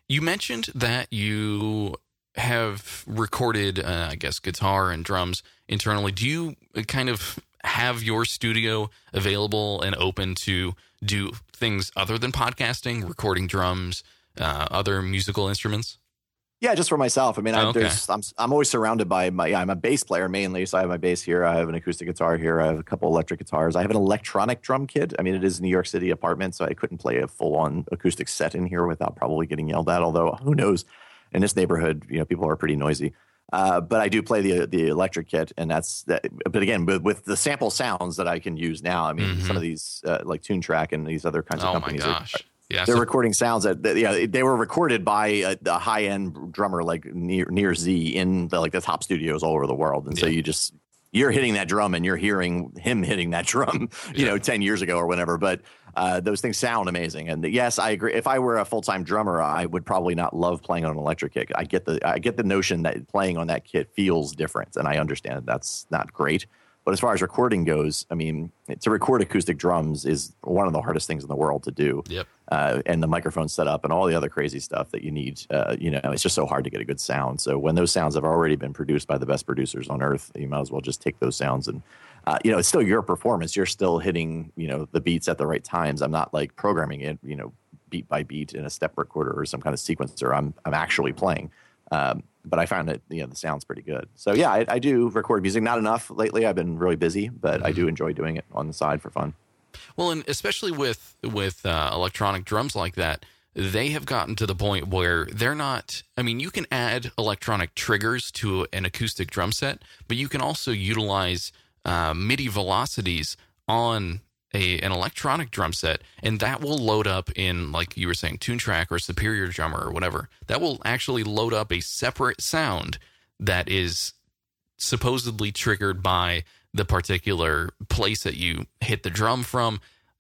you mentioned that you have recorded, uh, I guess, guitar and drums internally. Do you kind of have your studio available and open to do things other than podcasting, recording drums, uh, other musical instruments? Yeah, just for myself. I mean, I, Oh, okay. there's, I'm I'm always surrounded by my. Yeah, I'm a bass player mainly, so I have my bass here. I have an acoustic guitar here. I have a couple electric guitars. I have an electronic drum kit. I mean, it is a New York City apartment, so I couldn't play a full on acoustic set in here without probably getting yelled at. Although <laughs> who knows, in this neighborhood, you know, people are pretty noisy. Uh, but I do play the the electric kit, and that's that. But again, with, with the sample sounds that I can use now, I mean, some of these uh, like Toontrack and these other kinds of Mm-hmm. Oh my companies are- gosh. Yeah. they're so- recording sounds that, that yeah they were recorded by a, a high end drummer like near near Z in the like the top studios all over the world, and so you just you're hitting that drum and you're hearing him <laughs> hitting that drum, you Yeah. know, ten years ago or whatever. But uh, those things sound amazing, and yes, I agree. If I were a full time drummer, I would probably not love playing on an electric kit. I get the I get the notion that playing on that kit feels different, and I understand that that's not great. But as far as recording goes, I mean, to record acoustic drums is one of the hardest things in the world to do Yep. uh, and the microphone setup and all the other crazy stuff that you need. Uh, you know, it's just so hard to get a good sound. So when those sounds have already been produced by the best producers on earth, you might as well just take those sounds and, uh, you know, it's still your performance. You're still hitting, you know, the beats at the right times. I'm not like programming it, you know, beat by beat in a step recorder or some kind of sequencer. I'm I'm actually playing. Um, but I found that you know the sound's pretty good. So yeah, I, I do record music. Not enough lately. I've been really busy, but I do enjoy doing it on the side for fun. Well, and especially with with uh, electronic drums like that, they have gotten to the point where they're not. I mean, you can add electronic triggers to an acoustic drum set, but you can also utilize uh, MIDI velocities on a an electronic drum set, and that will load up in like you were saying, Toontrack or Superior Drummer or whatever. That will actually load up a separate sound that is supposedly triggered by the particular place that you hit the drum from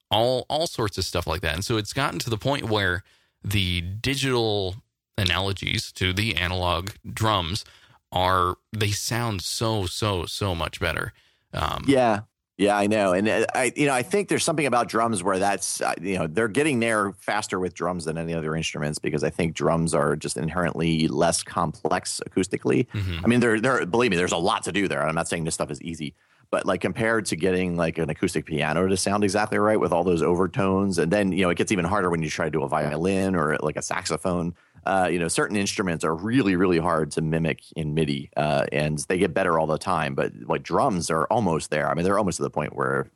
all all sorts of stuff like that and so it's gotten to the point where the digital analogies to the analog drums are they sound so so so much better um Yeah. Yeah, I know, and uh, I, you know, I think there's something about drums where that's, uh, you know, they're getting there faster with drums than any other instruments because I think drums are just inherently less complex acoustically. mhm. I mean, there, there, believe me, there's a lot to do there. I'm not saying this stuff is easy, but like compared to getting like an acoustic piano to sound exactly right with all those overtones, and then you know it gets even harder when you try to do a violin or like a saxophone. Uh, you know, certain instruments are really, really hard to mimic in MIDI, uh, and they get better all the time. But like drums are almost there. I mean, they're almost to the point where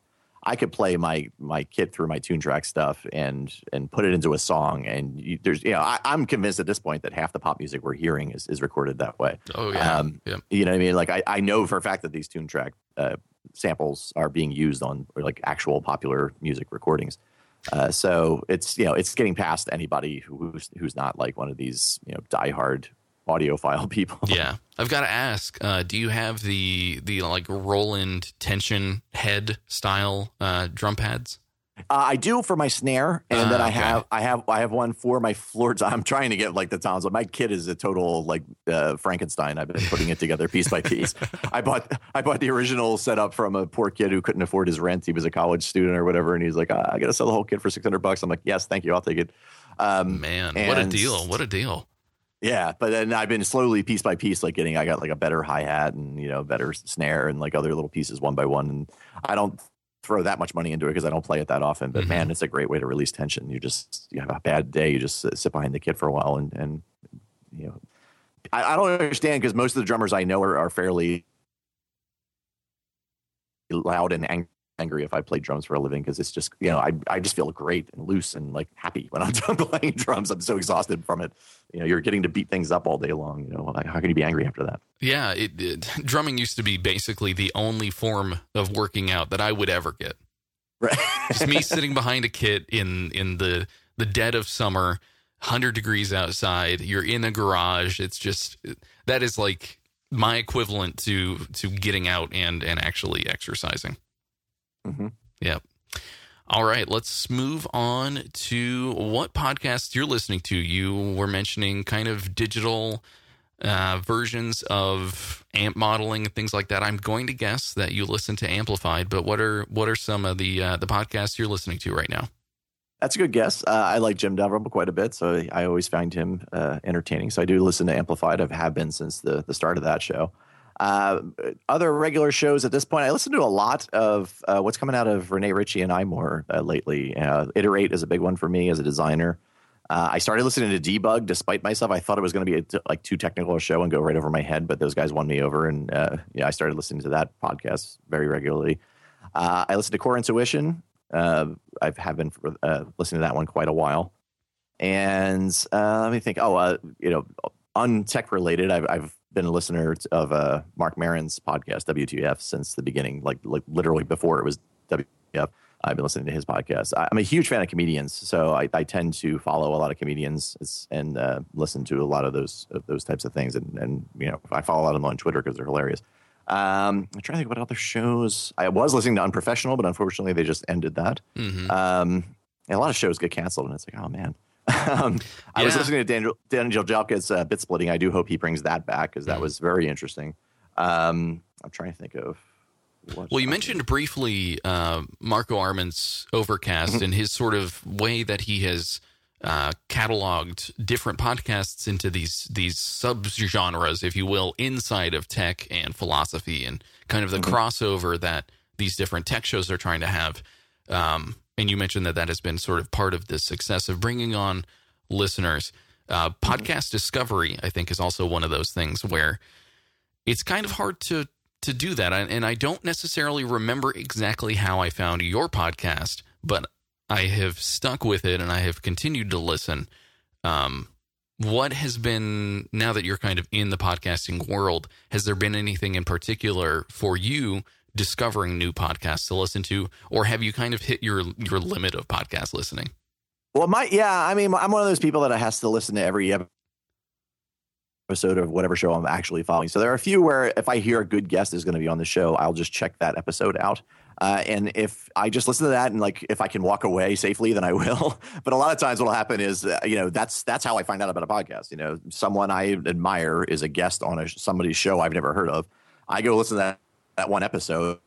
I could play my my kit through my Toontrack stuff and and put it into a song. And you, there's, you know, I, I'm convinced at this point that half the pop music we're hearing is is recorded that way. oh yeah Um, yeah You know what I mean? Like I, I know for a fact that these Toontrack uh, samples are being used on like actual popular music recordings. Uh, so it's you know it's getting past anybody who's who's not like one of these you know diehard audiophile <laughs> people. yeah i've got to ask uh do you have the the like roland tension head style uh drum pads Uh, I do for my snare, and Ah, then I okay. have I have I have one for my floor. <laughs> I'm trying to get like the toms. My kid is a total like uh, Frankenstein. I've been putting it together piece by piece. I bought I bought the original setup from a poor kid who couldn't afford his rent. He was a college student or whatever, and he's like, ah, I got to sell the whole kit for six hundred bucks. I'm like, yes, thank you, I'll take it. Um, man what a deal what a deal yeah, but then I've been slowly piece by piece like getting. I got like a better hi hat and you know better snare and like other little pieces one by one. And I don't throw that much money into it because I don't play it that often. But Mhm. man, it's a great way to release tension. You just you have a bad day, you just sit behind the kit for a while and and you know. I, I don't understand because most of the drummers I know are, are fairly loud and ang- angry if I play drums for a living because it's just you know I I just feel great and loose and like happy when I'm <laughs> done playing drums. I'm so exhausted from it. You know, you're getting to beat things up all day long. You know, like, how can you be angry after that? Yeah, it, it, <laughs> drumming used to be basically the only form of working out that I would ever get. Right. Just me <laughs> sitting behind a kit in in the the dead of summer, hundred degrees outside. You're in a garage. It's just that is like my equivalent to to getting out and and actually exercising. Mhm. Yep. All right, let's move on to what podcast you're listening to. You were mentioning kind of digital uh, versions of amp modeling and things like that. I'm going to guess that you listen to Amplified, but what are what are some of the uh, the podcasts you're listening to right now? That's a good guess. Uh, I like Jim Dalrymple quite a bit, so I always find him uh, entertaining. So I do listen to Amplified. I have been since the the start of that show. Uh, other regular shows at this point, I listen to a lot of uh, what's coming out of Rene Ritchie and iMore uh, lately. Uh, Iterate is a big one for me as a designer. Uh, I started listening to Debug despite myself. I thought it was going to be a t- like too technical a show and go right over my head, but those guys won me over, and uh, yeah, I started listening to that podcast very regularly. I listened to Core Intuition. I have been listening to that one quite a while, and let me think. Oh, you know, untech related. I've, I've been a listener of uh, Marc Maron's podcast WTF since the beginning, like like literally before it was WTF. I've been listening to his podcast. I'm a huge fan of comedians, so I, I tend to follow a lot of comedians and uh, listen to a lot of those those types of things. And, and you know, I follow a lot of them on Twitter because they're hilarious. Um, I'm trying to think what other shows. I was listening to Unprofessional, but unfortunately, they just ended that. Mm-hmm. Um, a lot of shows get canceled, and it's like, oh man. <laughs> um, I was listening to Daniel, Daniel Jalkut's uh, Bitsplitting. I do hope he brings that back because that mm. was very interesting. Um, I'm trying to think of. Well, you mentioned briefly uh, Marco Arment's Overcast mm-hmm. and his sort of way that he has uh, cataloged different podcasts into these these subgenres, if you will, inside of tech and philosophy, and kind of the mm-hmm. crossover that these different tech shows are trying to have. Um, and you mentioned that that has been sort of part of the success of bringing on listeners. Uh, mm-hmm. podcast discovery, I think, is also one of those things where it's kind of hard to to do that. And I don't necessarily remember exactly how I found your podcast, but I have stuck with it and I have continued to listen. Um, what has been now that you're kind of in the podcasting world? Has there been anything in particular for you discovering new podcasts to listen to, or have you kind of hit your your limit of podcast listening? Well, my yeah, I mean, I'm one of those people that has to listen to every episode of whatever show I'm actually following. So there are a few where if I hear a good guest is going to be on the show, I'll just check that episode out. Uh, and if I just listen to that and like if I can walk away safely, then I <laughs> will. but a lot of times, what'll happen is uh, you know that's that's how I find out about a podcast. You know, someone I admire is a guest on a, somebody's show I've never heard of. I go listen to that that one episode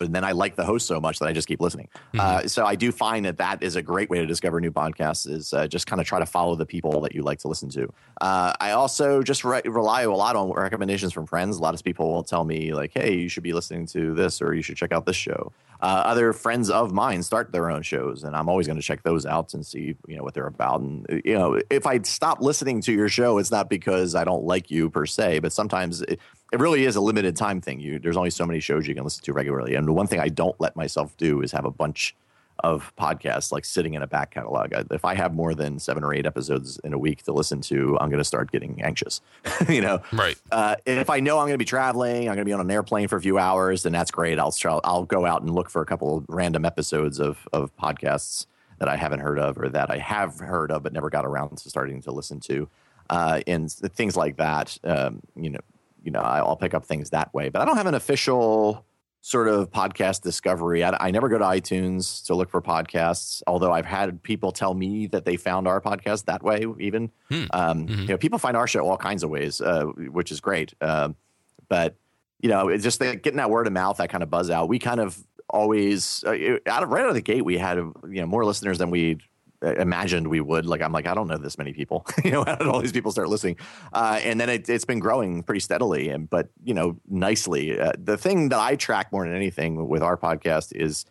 and then I like the host so much that I just keep listening. Mm-hmm. Uh, so I do find that that is a great way to discover new podcasts. Is uh, just kind of try to follow the people that you like to listen to. Uh, I also just re- rely a lot on recommendations from friends. A lot of people will tell me like, "Hey, you should be listening to this, or you should check out this show." Uh, other friends of mine start their own shows, and I'm always going to check those out and see you know what they're about. And you know, if I stop listening to your show, it's not because I don't like you per se, but sometimes. It, it really is a limited time thing. You there's only so many shows you can listen to regularly. And the one thing I don't let myself do is have a bunch of podcasts like sitting in a back catalog. If I have more than seven or eight episodes in a week to listen to, I'm going to start getting anxious. <laughs> you know, right? Uh, if I know I'm going to be traveling, I'm going to be on an airplane for a few hours, then that's great. I'll try, I'll go out and look for a couple of random episodes of of podcasts that I haven't heard of or that I have heard of but never got around to starting to listen to. Uh, and things like that. Um, you know, you know, I'll pick up things that way. But I don't have an official sort of podcast discovery. I, I, never go to iTunes to look for podcasts, although I've had people tell me that they found our podcast that way. Even hmm. um, mm-hmm. you know, people find our show all kinds of ways, uh, which is great. Uh, but you know, it's just the, getting that word of mouth, that kind of buzz out. We kind of always uh, out of right out of the gate, we had you know more listeners than we imagined we would. Like I'm like I don't know this many people. <laughs> you know, <laughs> how did all these people start listening? Uh, and then it, has been growing pretty steadily, and but you know nicely. Uh, the thing that I track more than anything with our podcast is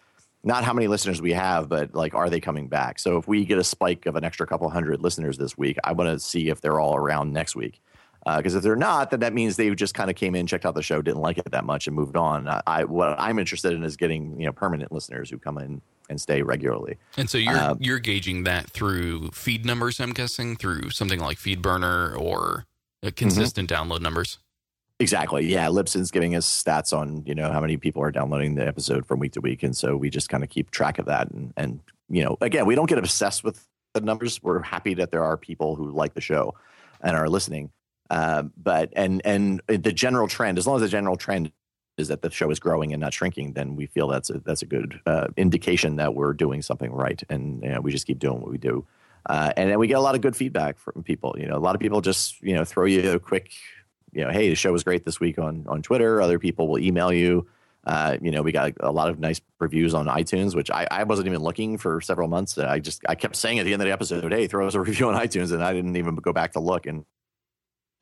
not how many listeners we have, but like are they coming back? So if we get a spike of an extra couple hundred listeners this week, I want to see if they're all around next week. Because uh, if they're not, then that means they just kind of came in, checked out the show, didn't like it that much, and moved on. I, what I'm interested in is getting you know permanent listeners who come in and stay regularly. And so you're um, you're gauging that through feed numbers. I'm guessing through something like FeedBurner or consistent mm-hmm. download numbers. Exactly. Yeah, Libsyn's giving us stats on you know how many people are downloading the episode from week to week, and so we just kind of keep track of that. And and you know, again, we don't get obsessed with the numbers. We're happy that there are people who like the show and are listening. Uh, but and and the general trend, as long as the general trend is that the show is growing and not shrinking, then we feel that's a that's a good uh, indication that we're doing something right, and you know, we just keep doing what we do. Uh, and then we get a lot of good feedback from people. You know, a lot of people just you know throw you a quick, you know, hey, the show was great this week on on Twitter. Other people will email you. Uh, you know, we got a lot of nice reviews on iTunes, which I, I wasn't even looking for several months. I just I kept saying at the end of the episode, "Hey, throw us a review on iTunes," and I didn't even go back to look. And, and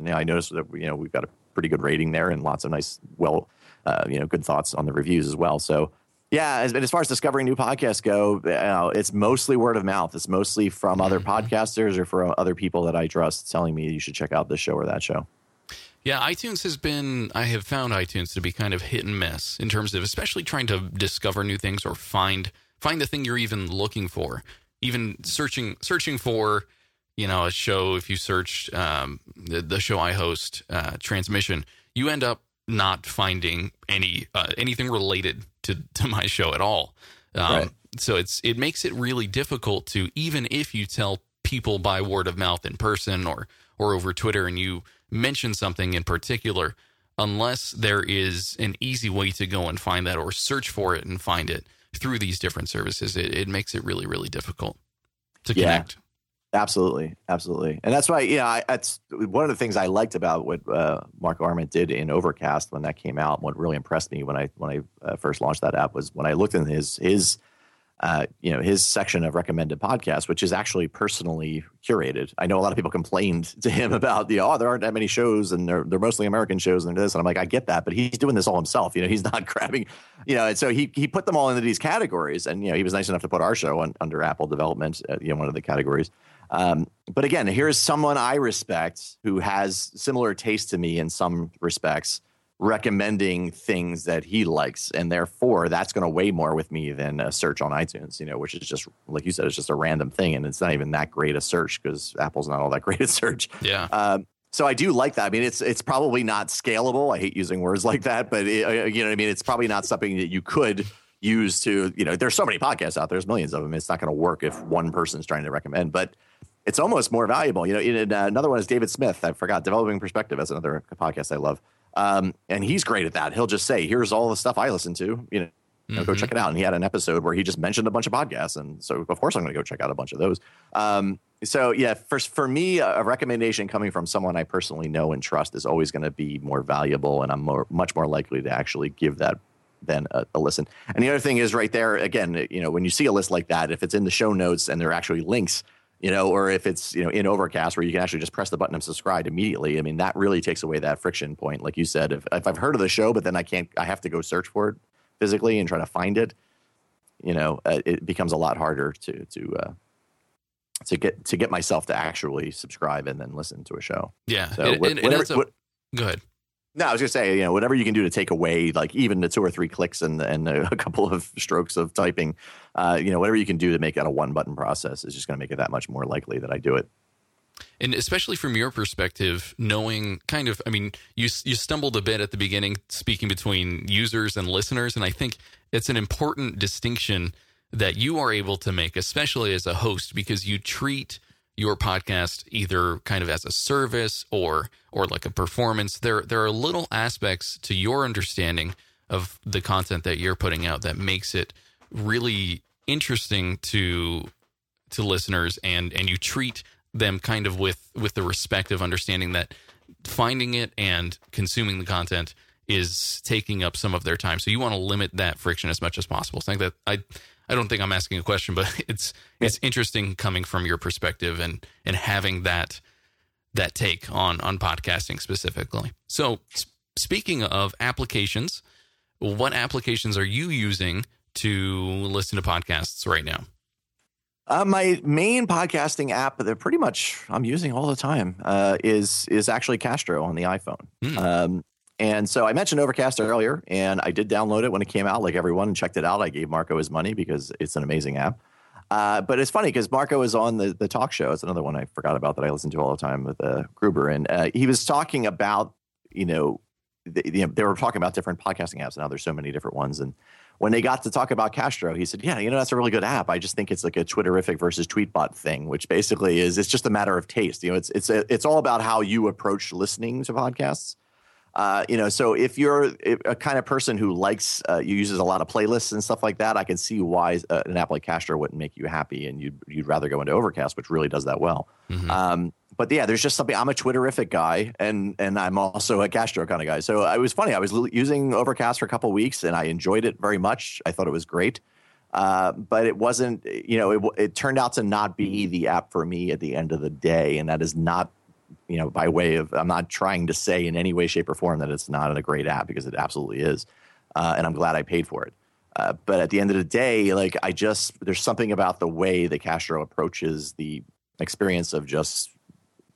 you know, I noticed that you know we've got a pretty good rating there and lots of nice, well uh, you know, good thoughts on the reviews as well. So Yeah, as, as far as discovering new podcasts go, uh, it's mostly word of mouth. It's mostly from mm-hmm. other podcasters or from other people that I trust telling me you should check out this show or that show. Yeah, iTunes has been, I have found iTunes to be kind of hit and miss in terms of especially trying to discover new things or find find the thing you're even looking for. Even searching searching for, you know, a show, if you search um, the, the, show I host, uh, Transmission, you end up not finding any uh, anything related to, to my show at all. Um, right. So it's it makes it really difficult to even if you tell people by word of mouth in person or or over Twitter and you mention something in particular, unless there is an easy way to go and find that or search for it and find it through these different services, it, it makes it really really difficult to yeah. connect. Absolutely, absolutely, and that's why you know I, that's one of the things I liked about what uh, Mark Arment did in Overcast when that came out. What really impressed me when I when I uh, first launched that app was when I looked in his his uh, you know his section of recommended podcasts, which is actually personally curated. I know a lot of people complained to him <laughs> about the oh there aren't that many shows and they're they're mostly American shows and this and I'm like I get that, but he's doing this all himself. You know he's <laughs> not grabbing, you know, and so he he put them all into these categories, and you know he was nice enough to put our show on, under Apple Development, uh, you know one of the categories. Um, but again, here's someone I respect who has similar taste to me in some respects, recommending things that he likes, and therefore that's going to weigh more with me than a search on iTunes. You know, which is just like you said, it's just a random thing, and it's not even that great a search because Apple's not all that <laughs> great at search. Yeah. Um, so I do like that. I mean, it's it's probably not scalable. I hate using words like that, but it, uh, you know, what I mean, it's probably not something that you could use to. You know, there's so many podcasts out there. There's millions of them. It's not going to work if one person's trying to recommend, but it's almost more valuable. You know, in, uh, another one is David Smith. I forgot developing perspective. That's another podcast I love, um, and he's great at that. He'll just say, "Here's all the stuff I listen to." You know. Mm-hmm. Go check it out. And he had an episode where he just mentioned a bunch of podcasts, and so of course I'm going to go check out a bunch of those. Um, so yeah, for for me, a recommendation coming from someone I personally know and trust is always going to be more valuable, and I'm more, much more likely to actually give that than a, a, listen. And the other thing is right there again, you know, when you see a list like that, if it's in the show notes and there are actually links you know, or if it's you know in Overcast where you can actually just press the button and subscribe immediately. I mean, that really takes away that friction point, like you said. If if I've heard of the show, but then I can't, I have to go search for it physically and try to find it. You know, uh, it becomes a lot harder to to uh, to get to get myself to actually subscribe and then listen to a show. Yeah. So and, and, whatever, a, what, go ahead. No, I was gonna say, you know, whatever you can do to take away, like even the two or three clicks and and <laughs> a couple of strokes of typing, uh, you know, whatever you can do to make that a one button process is just to make it that much more likely that I do it. And especially from your perspective, knowing kind of, I mean, you you stumbled a bit at the beginning, speaking between users and listeners, and I think it's an important distinction that you are able to make, especially as a host, because you treat your podcast either kind of as a service or or like a performance. There there are little aspects to your understanding of the content that you're putting out that makes it really interesting to to listeners and and you treat them kind of with with the respect of understanding that finding it and consuming the content is taking up some of their time. So you want to limit that friction as much as possible. So i think that i I don't think I'm asking a question, but <laughs> it's it's interesting coming from your perspective and and having that that take on on podcasting specifically. So, speaking of applications, what applications are you using to listen to podcasts right now? Uh, my main podcasting app that pretty much I'm using all the time uh, is is actually Castro on the iPhone. Mm. Um, and so I mentioned Overcast earlier, and I did download it when it came out, like everyone, and checked it out. I gave Marco his money because it's an amazing app. Uh, but it's funny because Marco is on the, the talk show. It's another one I forgot about that I listen to all the time with uh, Gruber. And uh, he was talking about, you know, the, you know, they were talking about different podcasting apps. And now there's so many different ones. And when they got to talk about Castro, he said, "Yeah, you know that's a really good app. I just think it's like a Twitterrific versus Tweetbot thing, which basically is it's just a matter of taste. You know, it's it's a, it's all about how you approach listening to podcasts. Uh, you know, so if you're a kind of person who likes, uh, you uses a lot of playlists and stuff like that, I can see why uh, an app like Castro wouldn't make you happy, and you'd you'd rather go into Overcast, which really does that well. Mm-hmm. Um, but yeah, there's just something. I'm a Twitterrific guy, and and I'm also a Castro kind of guy. So it was funny. I was l- using Overcast for a couple weeks, and I enjoyed it very much. I thought it was great. Uh, but it wasn't, you know, it, it turned out to not be the app for me at the end of the day, and that is not you know, by way of, I'm not trying to say in any way, shape, or form that it's not a great app because it absolutely is. Uh, and I'm glad I paid for it. Uh, but at the end of the day, like I just there's something about the way that Castro approaches the experience of just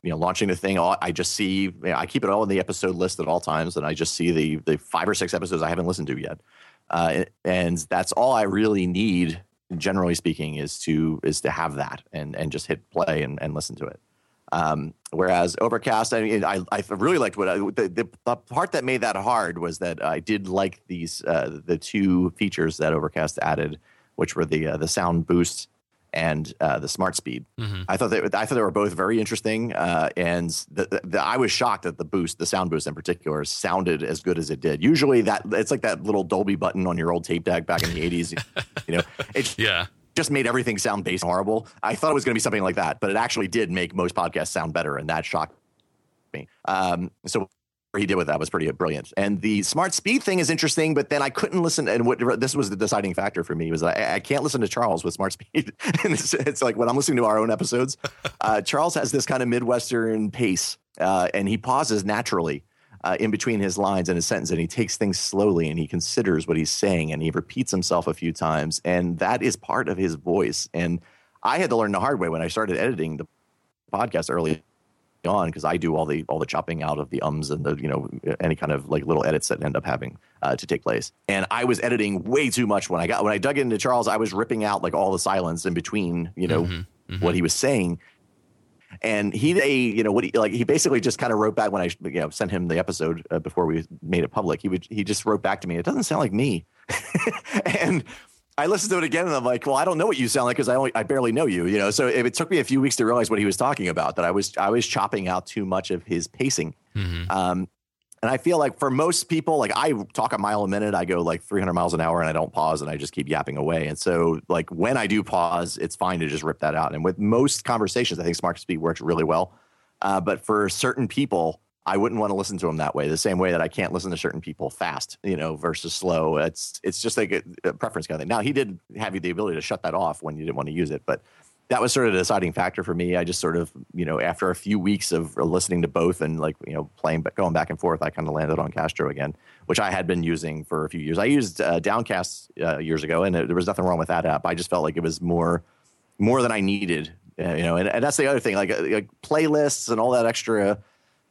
you know launching the thing. I just see you know, I keep it all in the episode list at all times, and I just see the the five or six episodes I haven't listened to yet, uh, and that's all I really need. Generally speaking, is to is to have that and and just hit play and, and listen to it. Um, whereas Overcast, I mean, I, I really liked what I, the, the, part that made that hard was that I did like these uh, the two features that Overcast added, which were the uh, the sound boost and uh, the smart speed. Mm-hmm. I thought they I thought they were both very interesting, uh, and the, the, I was shocked that the boost, the sound boost in particular, sounded as good as it did. Usually, that it's like that little Dolby button on your old tape deck back in the '80s. you know, <laughs> it's yeah just made everything sound base horrible. I thought it was going to be something like that, but it actually did make most podcasts sound better, and that shocked me. Um, so what he did with that was pretty brilliant. And the smart speed thing is interesting, but then I couldn't listen. And what this was the deciding factor for me was I, I can't listen to Charles with smart speed. <laughs> and it's, it's, like when I'm listening to our own episodes, <laughs> uh, Charles has this kind of midwestern pace, uh, and he pauses naturally uh, in between his lines and his sentence, and he takes things slowly and he considers what he's saying and he repeats himself a few times, and that is part of his voice. And I had to learn the hard way when I started editing the podcast early on because I do all the all the chopping out of the ums and the you know any kind of like little edits that end up having uh, to take place. And I was editing way too much when I got when I dug into Charles. I was ripping out like all the silence in between you know mm-hmm, mm-hmm. what he was saying and he, they, you know, what he like, he basically just kind of wrote back when I, you know, sent him the episode uh, before we made it public. He would, he just wrote back to me. It doesn't sound like me, <laughs> and I listened to it again, and I'm like, well, I don't know what you sound like because I only, I barely know you, you know. So it, it, took me a few weeks to realize what he was talking about. That I was, I was chopping out too much of his pacing. Mm-hmm. Um, and I feel like for most people, like I talk a mile a minute, I go like 300 miles an hour and I don't pause and I just keep yapping away. And so, like, when I do pause, it's fine to just rip that out. And with most conversations, I think Smart Speed works really well. Uh, but for certain people, I wouldn't want to listen to them that way. The same way that I can't listen to certain people fast, you know, versus slow. It's it's just like a, a preference kind of thing. Now he did have you the ability to shut that off when you didn't want to use it, but that was sort of a deciding factor for me. I just sort of, you know, after a few weeks of listening to both and like, you know, playing, but going back and forth, I kind of landed on Castro again, which I had been using for a few years. I used uh, Downcast uh, years ago, and it, there was nothing wrong with that app. I just felt like it was more, more than I needed, uh, you know. And, and that's the other thing, like, uh, like playlists and all that extra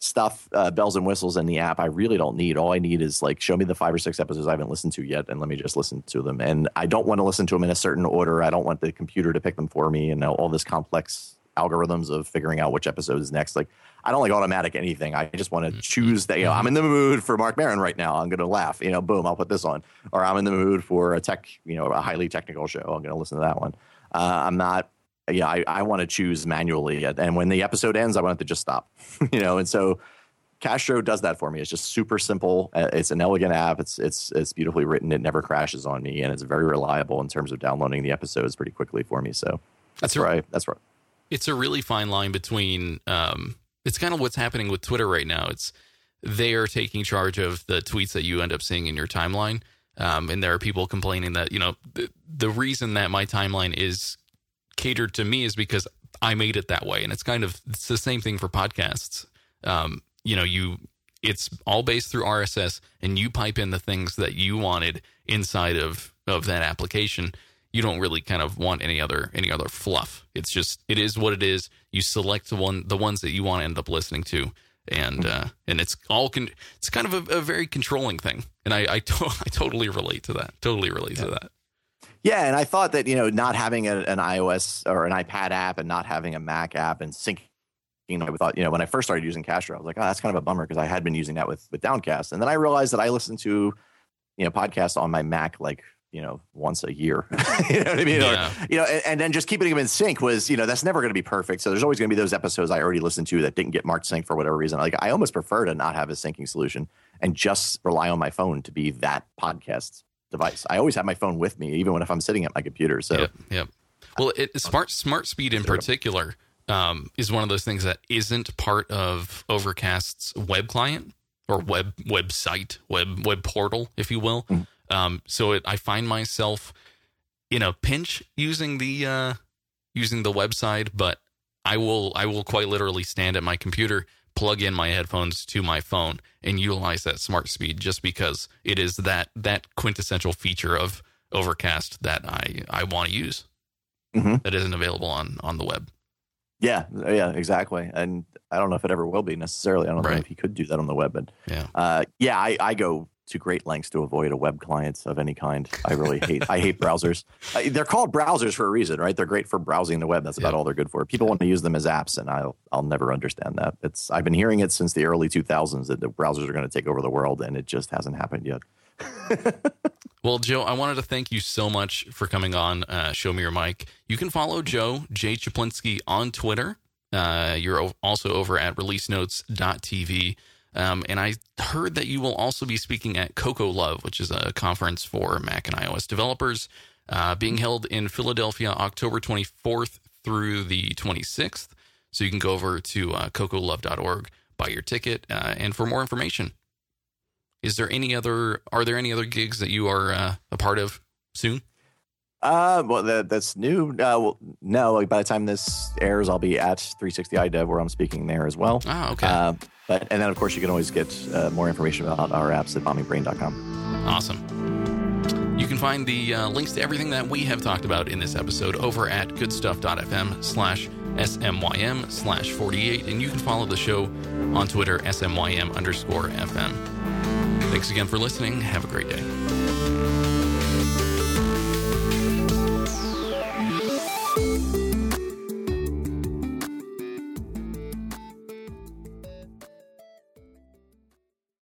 stuff, uh, bells and whistles in the app, I really don't need. All I need is like show me the five or six episodes I haven't listened to yet, and let me just listen to them. And I don't want to listen to them in a certain order. I don't want the computer to pick them for me, and all this complex algorithms of figuring out which episode is next. Like I don't like automatic anything. I just want to mm-hmm. choose that. You know, I'm in the mood for Marc Maron right now. I'm going to laugh. You know, boom, I'll put this on. Or I'm in the mood for a tech, you know, a highly technical show. I'm going to listen to that one. Uh, I'm not yeah, I, I want to choose manually. And when the episode ends, I want it to just stop, <laughs> you know? And so Castro does that for me. It's just super simple. Uh, it's an elegant app. It's it's it's beautifully written. It never crashes on me, and it's very reliable in terms of downloading the episodes pretty quickly for me. So that's right. That's right. It's a really fine line between. Um, it's kind of what's happening with Twitter right now. It's they are taking charge of the tweets that you end up seeing in your timeline, um, and there are people complaining that you know the, the reason that my timeline is catered to me is because I made it that way, and it's kind of it's the same thing for podcasts. Um, you know, you it's all based through RSS and you pipe in the things that you wanted inside of of that application. You don't really kind of want any other any other fluff. It's just it is what it is. You select the one the ones that you want to end up listening to, and uh, and it's all con- it's kind of a, a, very controlling thing. And I I, to- <laughs> I totally relate to that. Totally relate yeah. to that. Yeah, and I thought that you know not having a, an iOS or an iPad app and not having a Mac app and syncing you know, I thought, you know, when I first started using Castro, I was like, oh, that's kind of a bummer because I had been using that with with Downcast, and then I realized that I listened to, you know, podcasts on my Mac like you know once a year. <laughs> you know what I mean? Yeah. Or, you know, and, and, then just keeping them in sync was, you know, that's never going to be perfect. So there's always going to be those episodes I already listened to that didn't get marked sync for whatever reason. Like I almost prefer to not have a syncing solution and just rely on my phone to be that podcast device. I always have my phone with me, even when if I'm sitting at my computer. So, yep. yep. Well, it, smart smart speed in particular um, is one of those things that isn't part of Overcast's web client or web website, web web portal, if you will. Mm. Um, so it, I find myself in a pinch using the uh, using the website, but I will I will quite literally stand at my computer, plug in my headphones to my phone, and utilize that smart speed just because it is that that quintessential feature of Overcast that I I want to use Mhm. that isn't available on on the web. Yeah, yeah, exactly. And I don't know if it ever will be necessarily. I don't know Right. if you could do that on the web, but Yeah. uh, yeah, I, I go to great lengths to avoid a web client of any kind. I really hate. I hate <laughs> browsers. Uh, they're called browsers for a reason, right? They're great for browsing the web. That's about Yeah. all they're good for. People want to use them as apps, and I'll I'll never understand that. It's I've been hearing it since the early 2000s that the browsers are going to take over the world, and it just hasn't happened yet. <laughs> Well, Joe, I wanted to thank you so much for coming on uh, Show Me Your Mic. You can follow Joe, Jay Chaplinsky, on Twitter. Uh, you're also over at releasenotes.tv. Um, and I heard that you will also be speaking at CocoaLove, which is a conference for Mac and iOS developers, uh, being held in Philadelphia October 24th through the 26th. So you can go over to uh, cocoalove.org, buy your ticket, uh, and for more information. Is there any other? Are there any other gigs that you are uh, a part of soon? Uh, well, that, that's new. Uh, well, no, like by the time this airs, I'll be at 360 iDev where I'm speaking there as well. Ah, okay, Uh, but and then of course you can always get uh, more information about our apps at bombingbrain.com. awesome. You can find the uh, links to everything that we have talked about in this episode over at goodstuff.fm slash smym slash 48, and you can follow the show on Twitter smym underscore fm. Thanks again for listening. Have a great day.